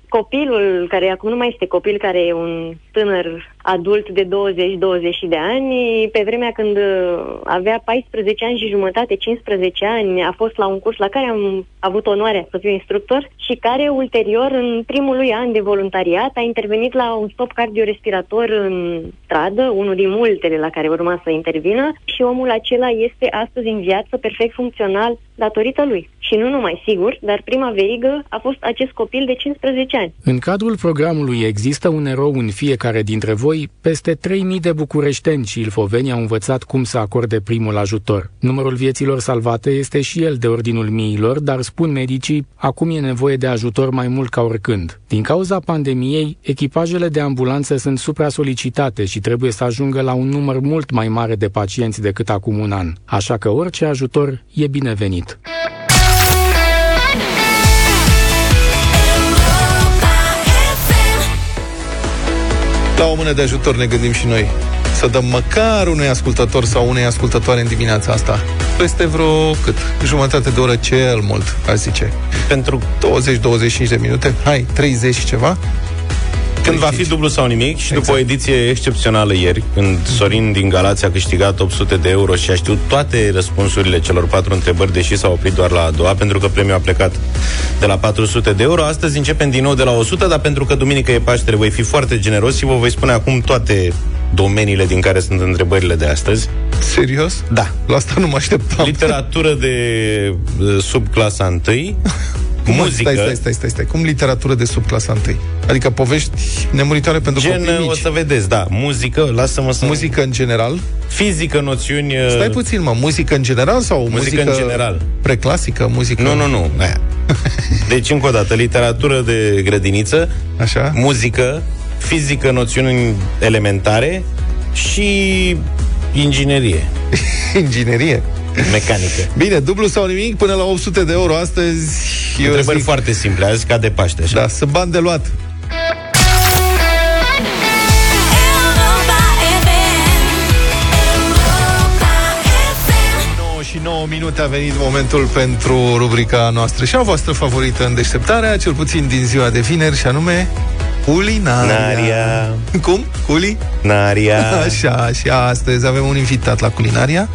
copilul, care acum nu mai este copil, care e un tânăr adult de 20-20 de ani, pe vremea când uh, avea 14 ani și jumătate, 15 ani, a fost la un curs la care am avut onoarea să fiu instructor și care ulterior, în primul lui an de voluntariat, a intervenit la un stop cardiorespirator în stradă, unul din multele la care urma să intervină și omul acela este astăzi în viață perfect funcțional datorită lui. Și nu numai sigur, dar prima verigă a fost acest copil de 15 ani. În cadrul programului Există un erou în fiecare dintre voi, peste 3.000 de bucureșteni și ilfoveni au învățat cum să acorde primul ajutor. Numărul vieților salvate este și el de ordinul miilor, dar spun medicii, acum e nevoie de ajutor mai mult ca oricând. Din cauza pandemiei, echipajele de ambulanțe sunt supra-solicitate și trebuie să ajungă la un număr mult mai mare de pacienți decât acum un an. Așa că orice ajutor e binevenit. La o mână de ajutor ne gândim și noi. Să dăm măcar unui ascultător sau unei ascultătoare în dimineața asta. Peste vreo cât? Jumătate de oră cel mult, aș zice. Pentru 20-25 de minute? Hai, 30 și ceva? Când va fi dublu sau nimic și exact. după o exact. ediție excepțională ieri, când Sorin din Galați a câștigat 800 de euro și a știut toate răspunsurile celor patru întrebări, deși s-a oprit doar la a doua, pentru că premiul a plecat de la 400 de euro. Astăzi începem din nou de la 100, dar pentru că duminică e Paștere, voi fi foarte generos și vă voi spune acum toate domeniile din care sunt întrebările de astăzi. Serios? Da. La asta nu mă așteptam. Literatură de eh, sub subclasa 1, [LAUGHS] cum, muzică. Stai, stai, stai, stai, stai, cum literatură de sub clasa 1? Adică povești nemuritoare pentru Gen, copii mici. o să vedeți, da, muzică, lasă-mă să... Muzică în general? Fizică, noțiuni... Stai uh, puțin, mă, muzică în general sau muzică, muzică în general? preclasică, muzică... Nu, nu, nu, aia. [LAUGHS] Deci, încă o dată, literatură de grădiniță, Așa? muzică, fizică, noțiuni elementare și inginerie. [LAUGHS] inginerie? Mecanică. Bine, dublu sau nimic, până la 800 de euro astăzi. Eu Întrebări zic, foarte simple, azi ca de Paște, așa. da, sunt bani de luat. și 9 minute a venit momentul pentru rubrica noastră și a voastră favorită în deșteptarea, cel puțin din ziua de vineri, și anume culinaria. Naria. Cum? Culi? Naria. Așa, și astăzi avem un invitat la culinaria,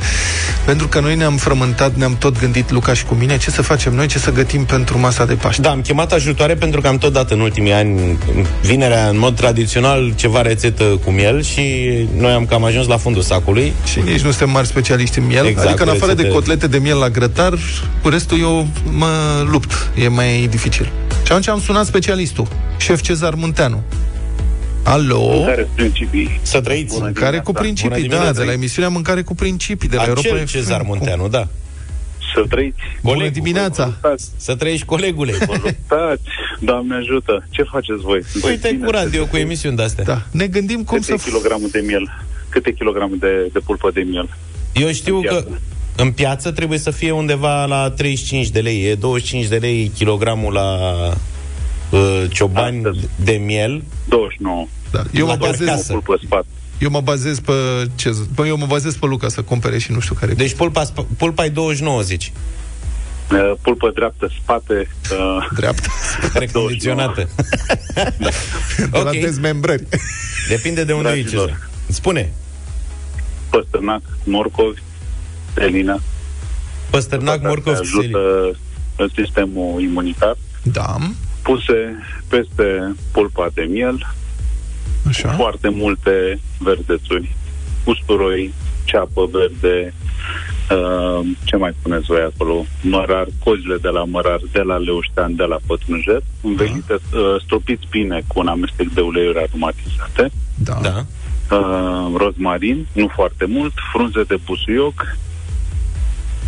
pentru că noi ne-am frământat, ne-am tot gândit, Luca și cu mine, ce să facem noi, ce să gătim pentru masa de Paște. Da, am chemat ajutoare pentru că am tot dat în ultimii ani, vinerea, în mod tradițional, ceva rețetă cu miel și noi am cam ajuns la fundul sacului. Și nici nu suntem mari specialiști în miel, Exact, adică în afară de rețete- cotlete de miel la grătar, cu restul eu mă lupt, e mai dificil. Și atunci am sunat specialistul, șef Cezar Munteanu. Alo? Mâncare principii. Să trăiți. Mâncare cu principii, da, de la emisiunea Mâncare cu principii, de la Acel Europa Cezar FM. Munteanu, da. Să trăiți. Bună dimineața! Să trăiești, colegule. Stați, Doamne ajută. Ce faceți voi? Sunteți Uite bine? cu radio, cu emisiuni de-astea. Da. Ne gândim cum Câte să... kilograme de miel? Câte kilograme de, de pulpă de miel? Eu știu că în piață trebuie să fie undeva la 35 de lei. E 25 de lei kilogramul la uh, ciobani de miel. 29. Da. Eu mă La bazez... carcasă. Pulpă spat. Eu mă bazez pe Cezar. Bă, eu mă bazez pe Luca să cumpere și nu știu care. Deci pulpa, sp- pulpa e 29, zici. Uh, Pulpă dreaptă, spate. Uh, Dreaptă. [LAUGHS] Recondiționată. [LAUGHS] De la dezmembrări. Depinde de unde e Dragilor. Cezar. Spune. păstărnac, morcovi, selină. Păstărnac, morcov, ajută în sistemul imunitar. Da. Puse peste pulpa de miel, Așa. foarte multe verdețuri, usturoi, ceapă verde, uh, ce mai puneți voi acolo? Mărar, cozile de la mărar, de la leuștean, de la pătrunjel, învelite, uh, stropiți bine cu un amestec de uleiuri aromatizate, Da. Da. uh, rozmarin, nu foarte mult, frunze de busuioc,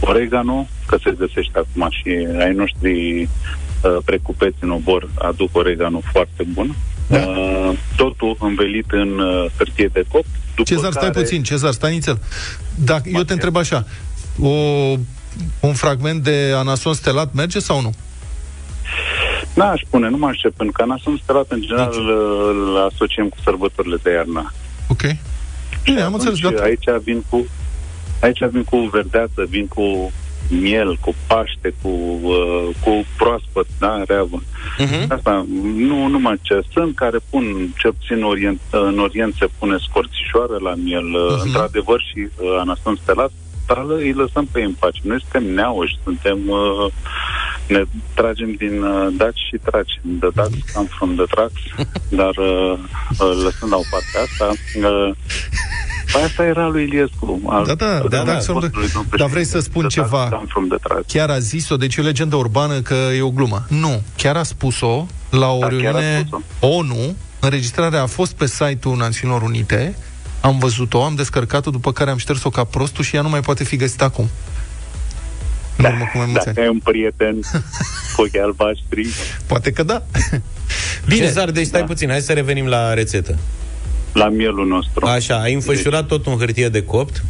oregano, că se găsește acum și ai noștri uh, precupeți în obor aduc oregano foarte bun. Da. Uh, totul învelit în uh, hârtie de cop. După Cezar, stai care... puțin, Cezar, stai nițel. Dacă, eu te întreb așa, o, un fragment de anason stelat merge sau nu? N-aș spune, nu mă aștept, pentru că anason stelat în general Deci- îl, îl asociem cu sărbătorile de iarnă. Ok. Bine, am înțeles, Atunci, gata. aici vin cu aici vin cu verdeață, vin cu miel, cu paște, cu, uh, cu proaspăt, da, reavă. Uh-huh. Asta, nu numai ce sunt care pun, cel puțin orient, în Orient se pune scorțișoară la miel, uh-huh. într-adevăr și uh, anason stelat, dar îi lăsăm pe ei în pace. Noi suntem neauși, suntem, uh, ne tragem din uh, daci și tragi. The ducks come from the trucks, [LAUGHS] dar uh, uh, lăsând la o parte asta, uh, Păi asta era lui Iliescu. Al, Da, da, da, da, fostului domn dar vrei să spun președinte, ceva? Come from the trucks. Chiar a zis-o, deci e o legendă urbană că e o glumă. Nu, chiar a spus-o la o Da, chiar a reuniune spus-o. ONU. Înregistrarea a fost pe site-ul Națiunilor Unite. Am văzut-o, am descărcat-o, după care am șters-o ca prostul și ea nu mai poate fi găsită acum. În urmă cu mai mulți Dacă ani. ai un prieten cu ochii albaștri, [LAUGHS] Poate că da. [LAUGHS] Bine. Cezar, deci stai da. puțin, hai să revenim la rețetă. La mielul nostru. Așa, ai înfășurat totul în hârtie de copt.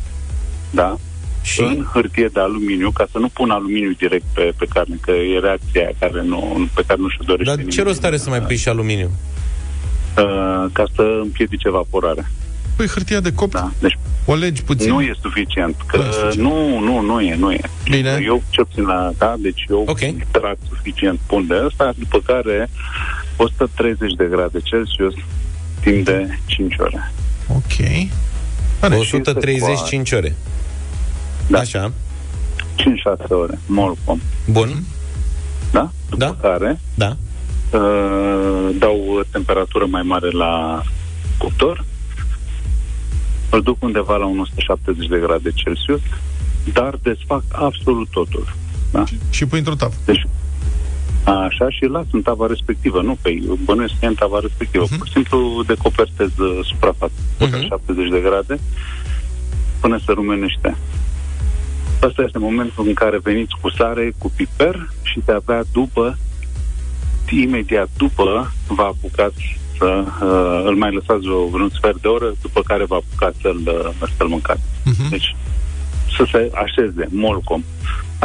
Da. Și? În hârtie de aluminiu, ca să nu pun aluminiu direct pe, pe carne, că e reacția aia care nu, pe care nu și-o dorește Dar nimeni. ce rost are să mai pui și aluminiu? Uh, ca să împiedice evaporarea. Păi hârtia de copt, Da. Deci o legi puțin. nu e suficient. Că Nu e suficient. nu, nu, nu e, nu e. Bine. Eu, cel puțin la, da, deci eu Ok. trag suficient, pun de ăsta, după care 130 de grade Celsius timp de 5 ore. Ok. Are. 135 ore. Da. Așa. 5-6 ore, molcom. Bun. Da? După Da. care Da. uh, dau o temperatură mai mare la cuptor, îl duc undeva la un 170 de grade Celsius, dar desfac absolut totul. Da? Și pui într-o tavă. Deci, așa și îl las în tava respectivă, nu pe bănuiesc că e în tava respectivă. Uh-huh. Pur și simplu decopertez uh, suprafața uh-huh. 70 de grade până se rumenește. Asta este momentul în care veniți cu sare, cu piper și de-abia după, imediat după, vă apucați să uh, îl mai lăsați o, vreun sfert de oră, după care vă apucați să-l, uh, să-l mâncați. Mhm. Deci, să se așeze, molcom.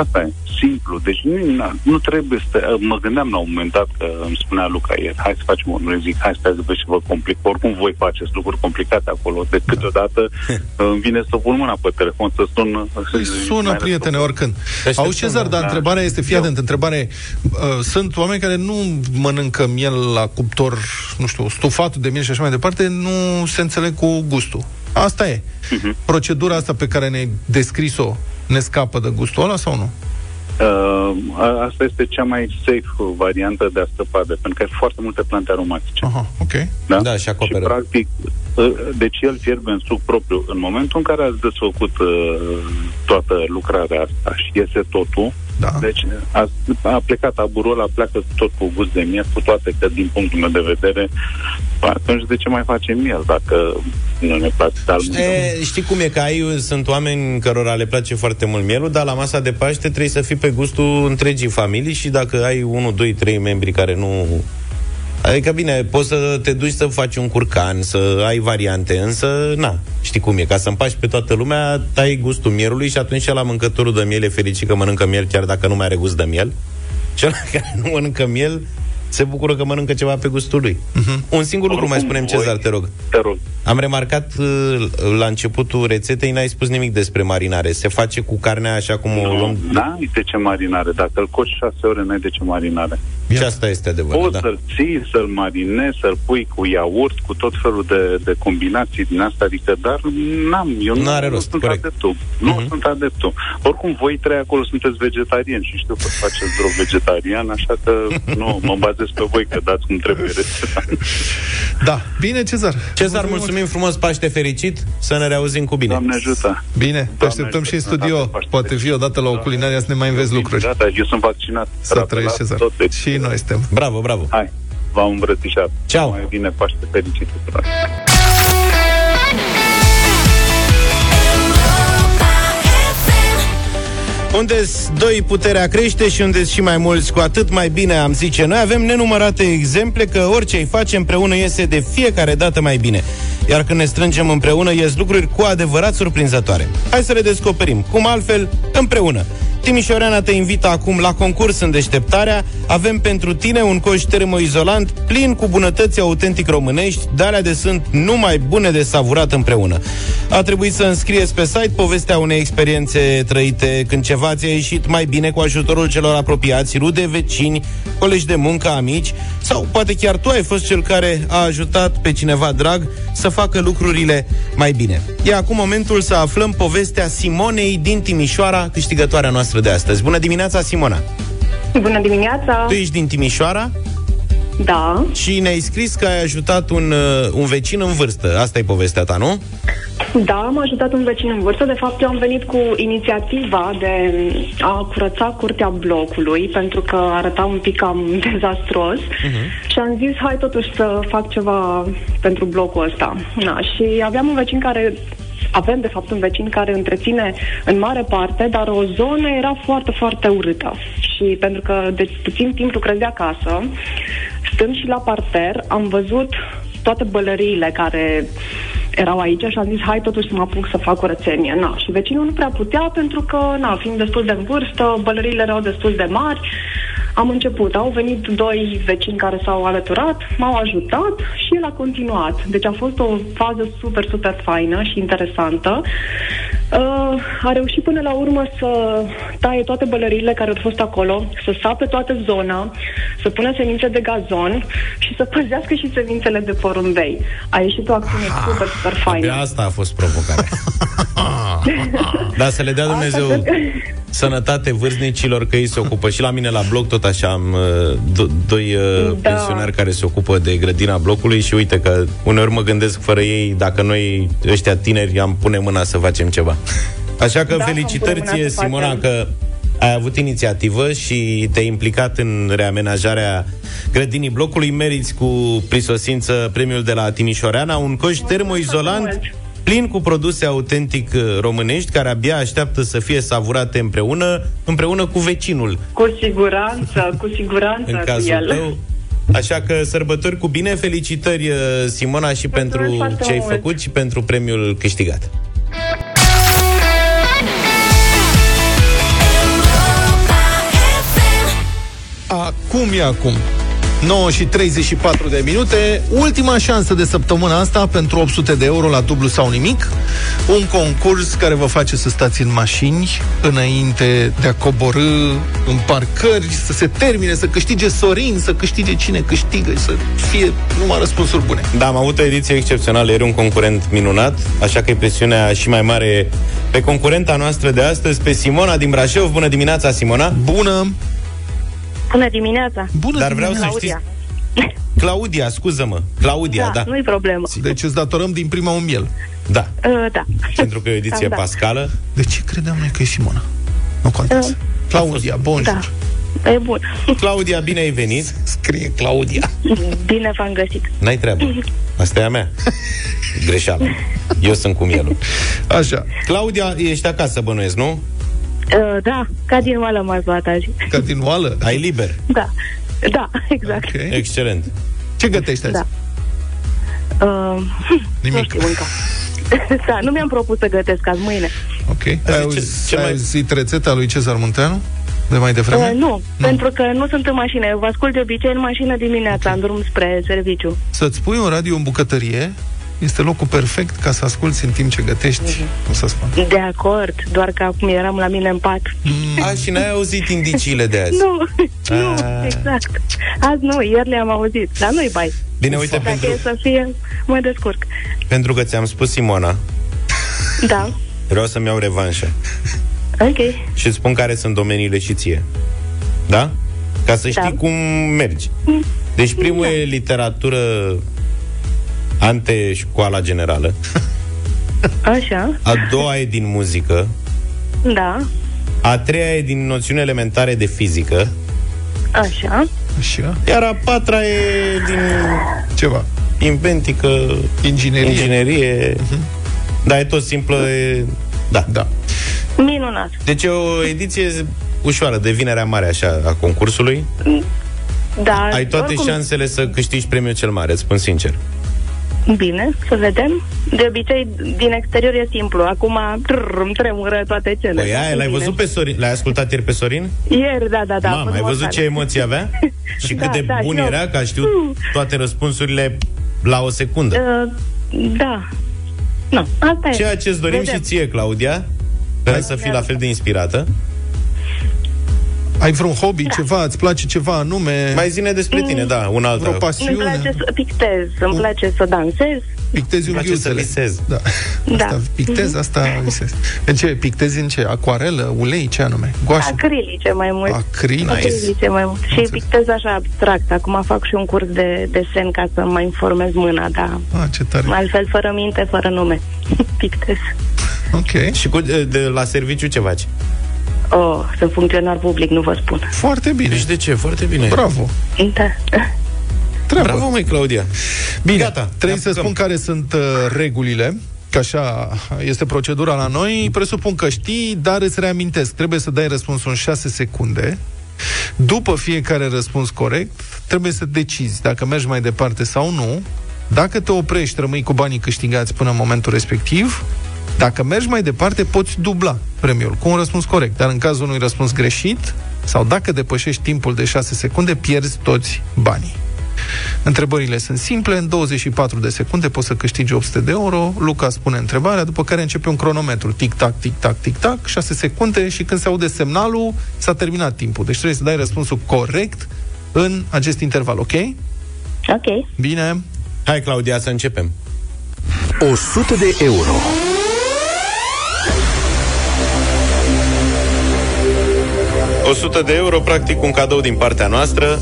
Asta e, simplu. Deci nu, na, nu trebuie să... Mă gândeam la un moment dat că îmi spunea Luca ieri, hai să facem un zic, hai să vezi ce vă complic. Oricum voi faceți lucruri complicate acolo. De câteodată [LAUGHS] îmi vine să pun mâna pe telefon, să sun... Păi sună, prietene, oricând. Auzi, Cezar, dar da. întrebarea este, fii atent, întrebare, uh, sunt oameni care nu mănâncă miel la cuptor, nu știu, stufatul de miel și așa mai departe, nu se înțeleg cu gustul. Asta e. Mhm. Procedura asta pe care ne-ai descris-o ne scapă de gustul ăla sau nu? Uh, a- asta este cea mai safe variantă de a scăpa de, pentru că ai foarte multe plante aromatice. Aha, ok. Da? Da, și acoperă. Și, practic, uh, deci el fierbe în suc propriu. În momentul în care ați desfăcut uh, toată lucrarea asta și iese totul, Da. Deci a, a plecat aburul ăla, pleacă tot cu gust de miel, cu toate că din punctul meu de vedere, atunci de ce mai facem miel dacă nu ne place dar E, știi cum e că ai, sunt oameni cărora le place foarte mult mielul, dar la masa de Paște trebuie să fii pe gustul întregii familii și dacă ai 1, 2, 3 membri care nu Adică bine, poți să te duci să faci un curcan, să ai variante, însă, na, știi cum e, ca să împaci pe toată lumea, tai gustul mielului și atunci la mâncătorul de miel e fericit că mănâncă miel chiar dacă nu mai are gust de miel. Cel [LAUGHS] care nu mănâncă miel se bucură că mănâncă ceva pe gustul lui. Uh-huh. Un singur lucru mai spunem, Cezar, te rog. Te rog. Am remarcat uh, la începutul rețetei, n-ai spus nimic despre marinare. Se face cu carnea așa cum o luăm? N-ai de ce marinare. Dacă îl coci șase ore, n-ai de ce marinare. Și asta este adevărat, Poți da. să-l ții, să-l marinezi, să-l pui cu iaurt, cu tot felul de, de combinații din asta, adică, dar n-am, eu nu, N-are nu rost, sunt corect. adeptul. Nu sunt adeptul. Oricum, voi trei acolo sunteți vegetariani și știu că faceți vreo vegetarian, așa că nu, mă bazez pe voi că dați cum trebuie rețeta. [LAUGHS] Da. Bine, Cezar. Cezar, mulțumim frumos, Paște fericit, să ne reauzim cu bine. Doamne ajută. Bine, te așteptăm și în studio. Poate fi odată la o culinaria să ne mai înveți lucruri. Gata, eu sunt vaccinat. Să trăiești, Cezar. Și noi suntem. Bravo, bravo. Hai, v-am îmbrățișat. Ceau. Mai bine Paște fericit tuturor. unde doi puterea crește și unde și mai mulți cu atât mai bine am zice noi avem nenumărate exemple că orice îi face împreună iese de fiecare dată mai bine. Iar când ne strângem împreună ies lucruri cu adevărat surprinzătoare. Hai să le descoperim. Cum altfel? Împreună. Timișoreana te invită acum la concurs în deșteptarea. Avem pentru tine un coș termoizolant plin cu bunătăți autentic românești, de alea de sunt numai bune de savurat împreună. A trebuit să înscrieți pe site povestea unei experiențe trăite când ceva ți-a ieșit mai bine cu ajutorul celor apropiați, rude, vecini, colegi de muncă, amici, sau poate chiar tu ai fost cel care a ajutat pe cineva drag să facă lucrurile mai bine. E acum momentul să aflăm povestea Simonei din Timișoara, câștigătoarea noastră de astăzi. Bună dimineața, Simona! Bună dimineața! Tu ești din Timișoara Da, și ne-ai scris că ai ajutat un, uh, un vecin în vârstă. Asta e povestea ta, nu? da, am ajutat un vecin în vârstă. De fapt, eu am venit cu inițiativa de a curăța curtea blocului, pentru că arăta un pic cam [LAUGHS] dezastros. Și am zis, hai totuși să fac ceva pentru blocul ăsta. Na, și aveam un vecin care avem, de fapt, un vecin care întreține în mare parte, dar o zonă era foarte, foarte urâtă. Și pentru că de puțin timp lucrez de acasă, stând și la parter, am văzut toate bălăriile care erau aici și am zis, hai totuși să mă apuc să fac curățenie. Na, și vecinul nu prea putea pentru că, na, fiind destul de în vârstă, bălăriile erau destul de mari. Am început, au venit doi vecini care s-au alăturat, m-au ajutat și el a continuat. Deci a fost o fază super, super faină și interesantă. Uh, a reușit până la urmă să taie toate bălăriile care au fost acolo, să sape toată zona, să pună semințe de gazon și să păzească și semințele de porumbei. A ieșit o acțiune super, super faină. Abia asta a fost provocarea. [LAUGHS] da, să le dea Dumnezeu Asta cred sănătate vârstnicilor că ei se ocupă. Și la mine la bloc tot așa am uh, do- doi uh, Da. pensionari care se ocupă de grădina blocului și uite că uneori mă gândesc fără ei, dacă noi ăștia tineri am pune mâna să facem ceva. Așa că Da, am felicitări pune mâna ție, să facem. Simona, că ai avut inițiativă și te-ai implicat în reamenajarea grădinii blocului. Meriți cu prisosință premiul de la Timișoreana, un coș termoizolant plin cu produse autentic uh, românești care abia așteaptă să fie savurate împreună, împreună cu vecinul. Cu siguranță, cu siguranță În cu cazul el. tău, Așa că sărbători cu bine, felicitări uh, Simona și pentru foarte ce ai mult. făcut și pentru premiul câștigat. Acum e acum. 9 și 34 de minute. Ultima șansă de săptămâna asta pentru 800 de euro la dublu sau nimic. Un concurs care vă face să stați în mașini înainte de a coborâ în parcări, să se termine, să câștige Sorin, să câștige cine câștigă, să fie numai răspunsuri bune. Da, am avut o ediție excepțională, era un concurent minunat, așa că e presiunea și mai mare pe concurenta noastră de astăzi, pe Simona din Brașov. Bună dimineața, Simona! Bună! Bună dimineața! Bună Dar vreau să Claudia. știți... [LAUGHS] Claudia, scuză-mă. Claudia, da. Da, nu-i problemă. Deci îți datorăm din prima un miel. Da, Uh, da. [LAUGHS] pentru că e o ediție Da, da. pascală. De ce credeam noi că e Simona? Nu contează. Claudia, bun. Da. E bun. [LAUGHS] Claudia, bine ai venit. Scrie Claudia. Bine v-am găsit. N-ai treabă. Asta e a mea. Greșeală. Eu sunt cu mielul. Așa. Claudia, ești acasă, bănuiesc, nu? Uh, da, ca din oală m-ați luat azi. Ca din oală? Ai liber. Da, da, [LAUGHS] exact. Okay. Excelent. Ce gătești azi? Da. Uh, Nimic. Nu știu încă. [LAUGHS] da, nu mi-am propus să gătesc azi mâine. Ok. Ai, auzit, ce ai mai... auzit rețeta lui Cezar Munteanu? De mai devreme? Uh, nu, nu, pentru că nu sunt în mașină. Eu vă ascult de obicei în mașină dimineața, în drum spre serviciu. Să-ți pui un radio în bucătărie este locul perfect ca să asculti în timp ce gătești, mm-hmm. o să spun. De acord, doar că acum eram la mine în pat. Mm. A, și n-ai auzit indiciile de azi? [LAUGHS] Nu, nu, exact. Azi nu, ieri le-am auzit, dar nu-i bai. Bine, uite, Dacă pentru... e să fie, mă descurc. Pentru că ți-am spus, Simona, Da, vreau să-mi iau revanșă. ok. Și îți spun care sunt domeniile și ție. Da? Ca să știi Da. cum mergi. Deci primul e literatură ante școala generală. Așa, A doua e din muzică. da, A treia e din noțiuni elementare de fizică. așa. Așa. Iar a patra e din Ceva. inventică, Inginerie. inginerie. Da, e tot simplă. E... Da. Da. Minunat. Deci e o ediție ușoară, de vinerea mare așa a concursului. Da, Ai toate oricum, șansele să câștigi premiul cel mare, îți spun sincer. Bine, să vedem. De obicei, din exterior e simplu. Acum trrr, îmi tremură toate cele. Păi aia, l-ai Bine. văzut pe Sorin? L-ai ascultat ieri pe Sorin? Ieri, da, da, da. a Mamă, fost ai văzut mortal. ce emoții avea? [LAUGHS] Și cât Da, de da, bun eu- era că a știut toate răspunsurile la o secundă. Uh, da. Nu, asta e. Ceea ce-ți dorim Vedem. și ție, Claudia, sperăm să fii la fel de inspirată. Ai vreun hobby, ceva, îți place ceva anume? Mai zine despre tine, da, un alt. Vreo Îmi pasiune? place să pictez, îmi place să dansez. Pictezi un Îmi place să ghiuțele. visez. Da. Da. Asta, pictezi, asta visezi. În ce? Pictezi în ce? Acuarelă? Ulei? Ce anume? Goașă? Acrilice mai mult. Acrilice. Acrilice mai mult. Și pictez așa abstract. Acum fac și un curs de desen ca să mă informez mâna, dar Ah, ce tare. altfel fără minte, fără nume. [LAUGHS] pictez. Ok. Și cu, de, de la serviciu ce faci? Oh, sunt funcționar public, nu vă spun. Foarte bine. Deci de ce? Foarte bine. Bravo. Da. Treabă. Bravo, măi, Claudia. Bine, Gata, trebuie ne să apucăm. spun care sunt uh, regulile că așa este procedura la noi. Presupun că știi, dar îți reamintesc. Trebuie să dai răspunsul în 6 secunde. După fiecare răspuns corect, trebuie să decizi dacă mergi mai departe sau nu. Dacă te oprești, rămâi cu banii câștigați până în momentul respectiv. Dacă mergi mai departe, poți dubla premiul cu un răspuns corect. Dar în cazul unui răspuns greșit, sau dacă depășești timpul de 6 secunde, pierzi toți banii. Întrebările sunt simple, în 24 de secunde poți să câștigi 800 de euro, Luca spune întrebarea, după care începe un cronometru, tic-tac, tic-tac, tic-tac, 6 secunde și când se aude semnalul, s-a terminat timpul. Deci trebuie să dai răspunsul corect în acest interval, ok? Ok. Bine. Hai, Claudia, să începem. 100 de euro. 100 de euro, practic un cadou din partea noastră.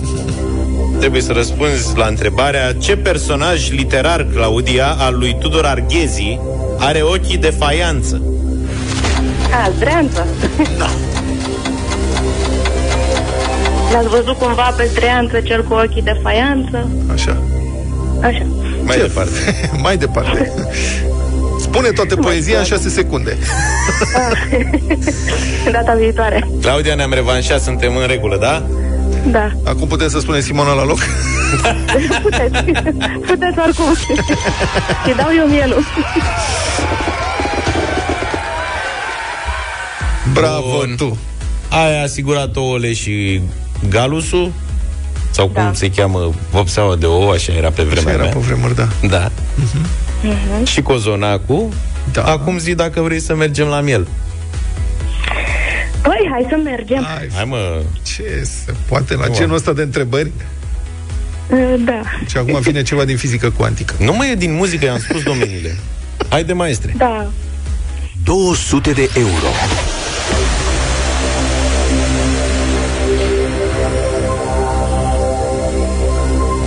Trebuie să răspunzi la întrebarea ce personaj literar, Claudia, al lui Tudor Arghezi are ochii de faianță? A, Zdreanță. Da. L-ați văzut cumva pe Zdreanță, cel cu ochii de faianță? Așa. Așa. Mai Ce? departe. [LAUGHS] mai departe. [LAUGHS] Spune toată poezia în 6 secunde. [LAUGHS] Data viitoare. Claudia, ne-am revanșat, suntem în regulă, da? Da. Acum putem să spunem Simona la loc? [LAUGHS] Puteți. Puteți oricum. [LAUGHS] Și dau eu mielul. Bravo Bun. tu. Ai asigurat ouăle și galusul? Sau cum Da. se cheamă vopseaua de ou, așa era pe vremea Așa era mea. pe vremuri, da. Da. Mhm. Și cozonacul. Da. Acum zi dacă vrei să mergem la miel. Păi, hai să mergem. Hai, Hai mă, ce se poate la Nu, genul ăsta de întrebări? Da. Și acum vine ceva din fizică cuantică. nu mai e din muzică, i-am spus domeniile. Haide, maestre. Da. 200 de euro.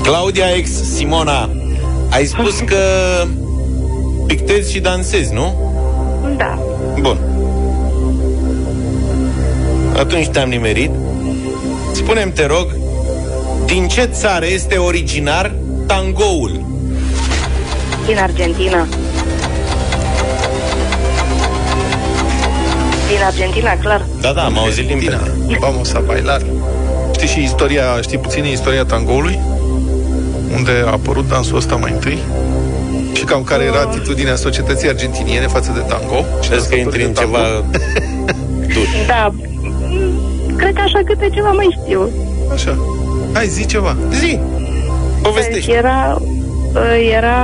Claudia ex Simona, ai spus că pictezi și dansezi, nu? Da. Bun. Atunci te-am nimerit. Spunem te rog, din ce țară este originar tangoul? Din Argentina. Din Argentina, clar. Da, da, am auzit limpede. Vamos a bailar. Știi și istoria, știi puțin istoria tangoului? Unde a apărut dansul ăsta mai întâi? Și cam care era atitudinea societății argentiniene față de tango? Și Crezi că intri în ceva... [LAUGHS] Da. Mm, Cred că așa câte ceva mai știu. Așa. Hai, zi ceva. Zi. Povestește. Era, era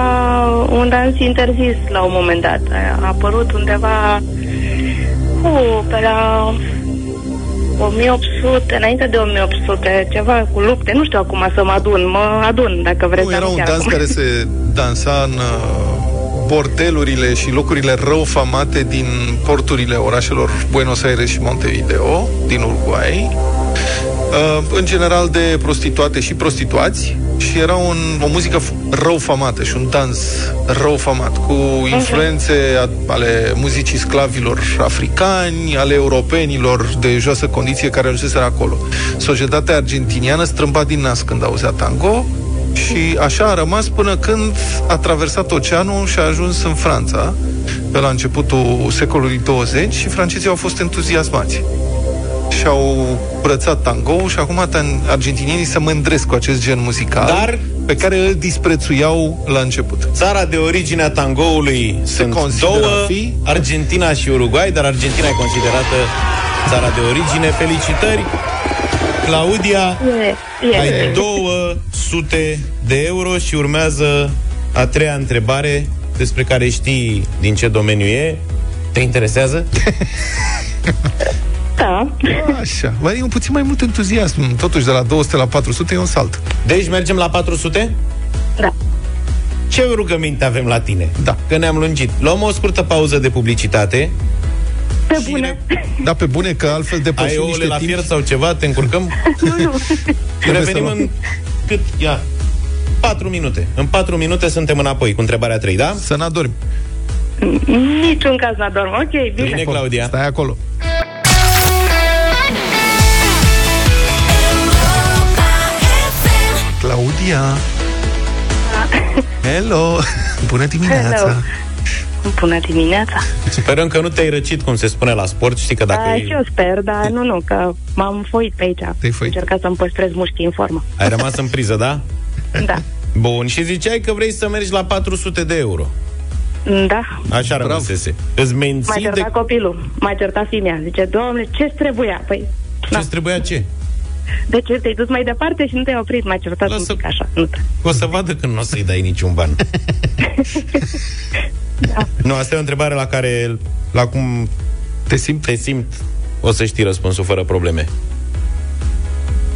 un dans interzis la un moment dat. A apărut undeva uh, pe la 1800, înainte de 1800, ceva cu lupte. Nu știu acum să mă adun. Mă adun, dacă vreți. Nu, dar era un chiar dans acum. care se dansa în uh, bordelurile și locurile rău famate din porturile orașelor Buenos Aires și Montevideo, din Uruguay. Uh, în general de prostituate și prostituați și era un, o muzică f- rău famată și un dans rău famat cu influențe a, ale muzicii sclavilor africani, ale europenilor de joasă condiție care ajunseseră acolo. Societatea argentiniană strâmba din nas când auzea tango și așa a rămas până când a traversat oceanul și a ajuns în Franța pe la începutul secolului 20 și francezii au fost entuziasmați și au brățat tango și acum tan- argentinienii se mândresc cu acest gen muzical Dar- pe care îl disprețuiau la început. Țara de origine a tangoului sunt consideră două, a fi? Argentina și Uruguay, dar Argentina e considerată țara de origine. Felicitări! Claudia, E, e. ai 200 de euro și urmează a treia întrebare despre care știi din ce domeniu e. Te interesează? [LAUGHS] Da. Așa. Bă, e un puțin mai mult entuziasm. Totuși, de la 200 la 400 e un salt. Deci mergem la 400? Da. Ce rugăminte avem la tine? Da. Că ne-am lungit. Luăm o scurtă pauză de publicitate. Pe bune. Da, pe bune, că altfel Ai depășim ouăle niște la timp. fier sau ceva? Te încurcăm? [LAUGHS] Nu, nu. Revenim să luăm. în... Cât? Ia. 4 minute. În 4 minute suntem înapoi cu întrebarea 3, da? Să n-adormi. Niciun caz n-adorm. Ok, bine. Bine, Claudia. Stai acolo. Claudia. [LAUGHS] Hello. Bună dimineața. Hello. Bună dimineața. Sperăm că nu te-ai răcit, cum se spune la sport. Știi că dacă Da, e... și eu sper, dar nu, nu, că m-am foit pe aici. Te-ai foit. Încercat să-mi păstrez mușchii în formă. ai rămas în priză, da? Da. Bun, și ziceai că vrei să mergi la 400 de euro. Da. Așa rămăsese. Îți M-a menții certat de... copilul. M-a certat fimea. Zice, doamne, ce trebuia? Păi, Ce trebuia ce? De ce te-ai dus mai departe și nu te-ai oprit? M-a certat un pic așa. Nu te... O să vadă când nu o să-i dai niciun ban. [LAUGHS] Nu, asta e o întrebare la care, la cum te simt, te simt o să știi răspunsul fără probleme.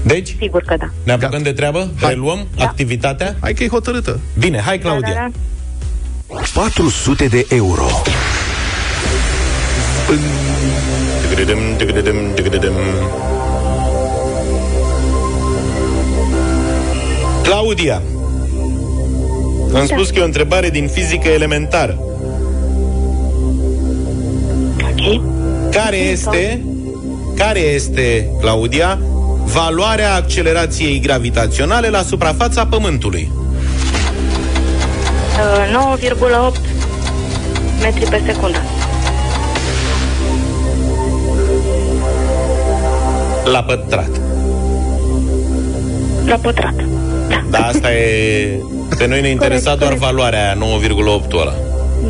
Deci, Sigur că da. ne apucăm de treabă? Reluăm activitatea? Hai că e hotărâtă. Bine, hai Claudia. Da, da, da. 400 de euro. Tăgădădăm, tăgădădăm, tăgădădăm. Claudia, am spus că e o întrebare din fizică elementară. Ok. Care este, care este, Claudia, valoarea accelerației gravitaționale la suprafața Pământului? Uh, 9,8 metri pe secundă. La pătrat. La pătrat. Dar asta e... Pe noi ne interesa doar valoarea aia, 9,8 ăla.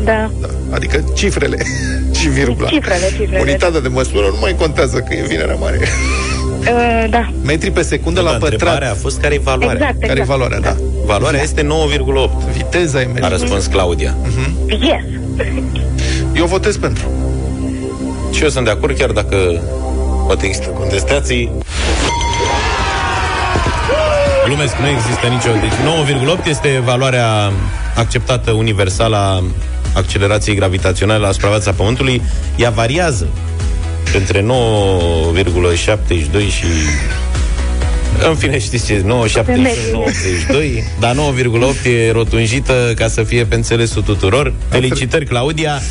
Da. Adică cifrele [LAUGHS] și virgula. Cifrele, cifrele. Unitatea de măsură nu mai contează că e vinerea mare. [LAUGHS] Uh, da. Metri pe secundă Nu, la dar pătrat. întrebarea a fost care e valoarea. Exact, Care e exact. valoarea, da. Valoarea este 9,8. Viteza e A răspuns Claudia. Yes. [LAUGHS] Eu votez pentru. Și eu sunt de acord, chiar dacă poate există contestații. Glumesc, nu există nicio... Deci 9,8 este valoarea acceptată universală a accelerației gravitaționale la suprafața Pământului. Ea variază între 9,72 și... În fine, știți ce, 9,71, 92, dar 9,8 e rotunjită ca să fie pe înțelesul tuturor. Felicitări, Claudia!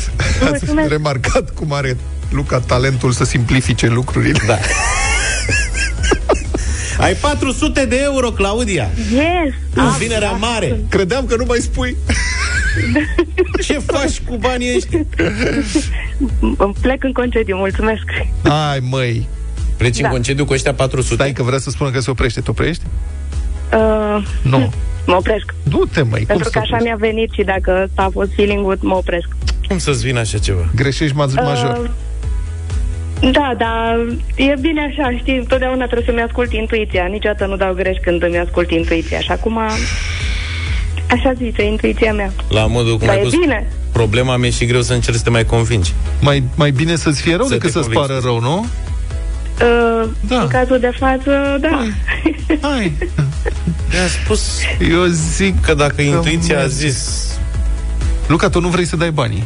Ați remarcat cum are Luca, talentul să simplifice lucrurile. Da. Ai 400 de euro, Claudia. Yes! În vinerea mare. Credeam că nu mai spui. [LAUGHS] Ce faci cu banii ăștia? Îmi plec în concediu, mulțumesc. Ai, măi. Pleci Da. în concediu cu ăștia 400? Stai că vrea să spună că se oprește. Te oprești? Uh, Nu. mă opresc. Du-te, măi. Cum Pentru să că așa oprești? mi-a venit și dacă ăsta a fost feeling-ul, mă opresc. Cum să-ți vină așa ceva? Greșești ma- major. Uh, da, dar e bine așa, știi, întotdeauna trebuie să-mi ascult intuiția. Niciodată nu dau greș când îmi ascult intuiția. Și acum, așa zice intuiția mea. La modul cum Dar ai e pus bine. problema mi-e și greu să încerci să te mai convingi. Mai, mai bine să-ți fie rău Să decât te să-ți convingi. pară rău, nu? Uh, Da. În cazul de față, da. Hai. Mi-a spus Eu zic că dacă intuiția a merge. zis Luca, tu nu vrei să dai banii.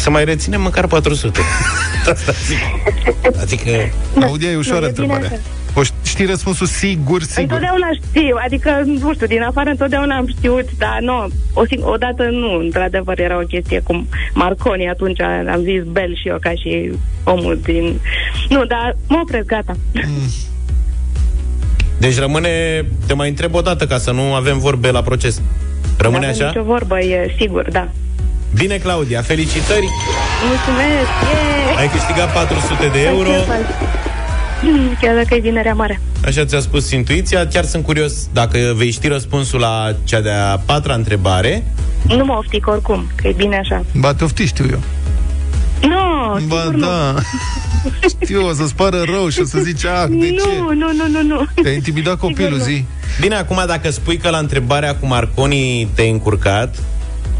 Să mai reținem măcar 400. Asta zic. Adică... Claudia, e ușoară Nu, e bine întrebarea. O ș- știi răspunsul sigur, sigur. Întotdeauna știu, adică, nu știu, din afară întotdeauna am știut, dar nu, o sing- odată nu, într-adevăr era o chestie cu Marconi, atunci am zis Bel și eu ca și omul din... Nu, dar mă opresc, gata. Deci rămâne... Te mai întreb o dată ca să nu avem vorbe la proces. Rămâne N-avem așa? nicio vorbă, e sigur, da. Bine, Claudia, felicitări! Mulțumesc, yeah! Ai câștigat 400 de euro. Chiar dacă e vinerea mare. Așa ți-a spus intuiția. Chiar sunt curios dacă vei ști răspunsul la cea de-a patra întrebare. Nu mă oftic oricum, că e bine așa. Ba, te ofti, știu eu. Nu, Ba, sigur da. [LAUGHS] Știu, o să-ți pară rău și o să zici, ah, de ce? nu. Nu, nu, nu, nu. Te-a intimidat copilul, nu. zi. Bine, acum dacă spui că la întrebarea cu Marconi te-ai încurcat,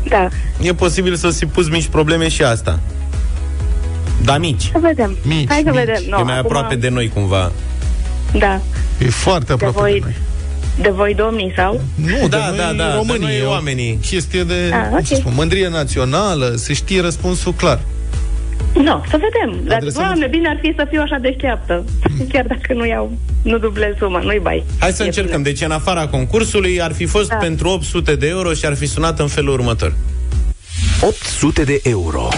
Da, e posibil să-ți pus mici probleme și asta. Da, mici. să vedem. Mici, Hai să mici. vedem. No, e mai acum, aproape de noi cumva. Da, E foarte de aproape voi, de noi. de voi domnii sau? Nu, Da, de noi da, da, de românii. noi e o oamenii. Chestie de, Ah, cum să ok. spun, mândrie națională, se știe răspunsul clar. Nu, să vedem. Dar, Adresăm- doamne, bine ar fi să fiu așa deșteaptă. [LAUGHS] Chiar dacă nu iau, nu dublez suma, nu-i bai. Hai să E încercăm. bine. Deci, în afara concursului, ar fi fost Da. pentru 800 de euro și ar fi sunat în felul următor. 800 de euro.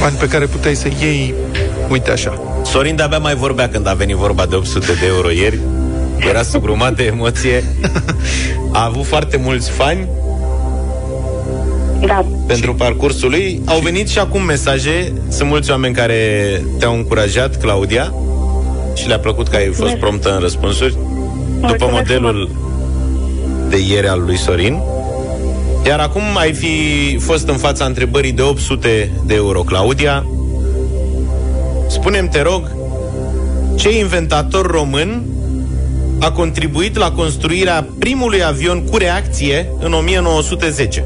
Bani pe care puteai să iei, uite așa. Sorin de-abia mai vorbea când a venit vorba de 800 de euro ieri. Era sugrumat de emoție. [LAUGHS] A avut foarte mulți fani Da, pentru parcursul lui. Au venit și acum mesaje. Sunt mulți oameni care te-au încurajat, Claudia, și le-a plăcut că ai fost Mulțumesc. promptă în răspunsuri. După Mulțumesc modelul de ieri al lui Sorin. Iar acum ai fi fost în fața întrebării de 800 de euro, Claudia. Spunem, te rog, ce inventator român a contribuit la construirea primului avion cu reacție în 1910?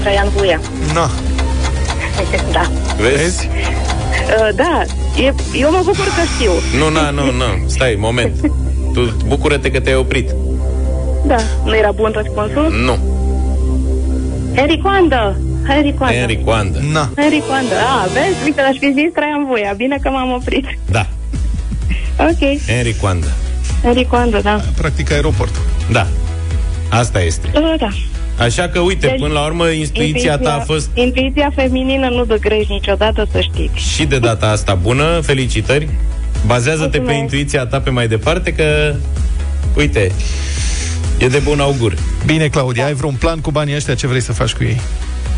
Traian Buia. Na, [LAUGHS] da. Vezi? Uh, da, e, eu mă bucur că știu. Nu, na, nu, nu, stai, moment. Tu bucură-te că te-ai oprit. Da, nu era bun răspunsul? Nu, Henry Coandă. Henry Coandă. Henry Coandă. na. Henry Coandă. A, vezi, uite, aș fi zis Traian Buia. Bine că m-am oprit. Da, Ok, Henry Coandă. Henry Coandă, da. Practic aeroportul. Da, asta este. Uh, da. Așa că, uite, Deci, până la urmă, intuiția ta a fost Intuiția feminină nu dă greș niciodată, să știți. și de data asta bună. Felicitări! Bazează-te pe Mulțumesc. intuiția ta pe mai departe că, uite, e de bun augur. Bine, Claudia, ai vreun plan cu banii ăștia? Ce vrei să faci cu ei?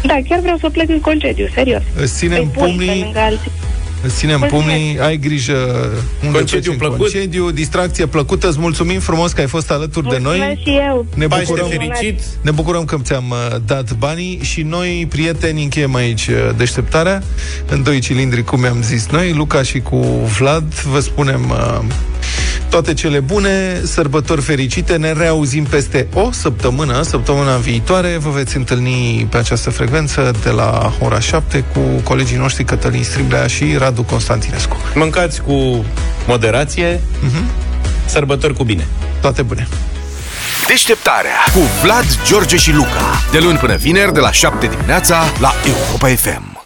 Da, chiar vreau să plec în concediu, serios. Îți ținem Îi pun pe pumnii, lângă alții. Îți ținem Mulțumesc. pumnii, ai grijă unde Concediu pleci în plăcut. concediu, distracție plăcută, îți mulțumim frumos că ai fost alături de Mulțumesc noi. și eu. Ne Paște bucurăm, fericit! ne bucurăm că ți-am uh, dat banii și noi, prieteni, încheiem aici uh, deșteptarea în doi cilindri, cum am zis noi, Luca și cu Vlad. Vă spunem uh, toate cele bune, sărbători fericite, ne reauzim peste o săptămână, săptămâna viitoare. Vă veți întâlni pe această frecvență de la ora 7 cu colegii noștri Cătălin Striblea și Radu Constantinescu. Mâncați cu moderație, sărbători cu bine. Toate bune! Deșteptarea cu Vlad, George și Luca. De luni până vineri, de la 7 dimineața, la Europa FM.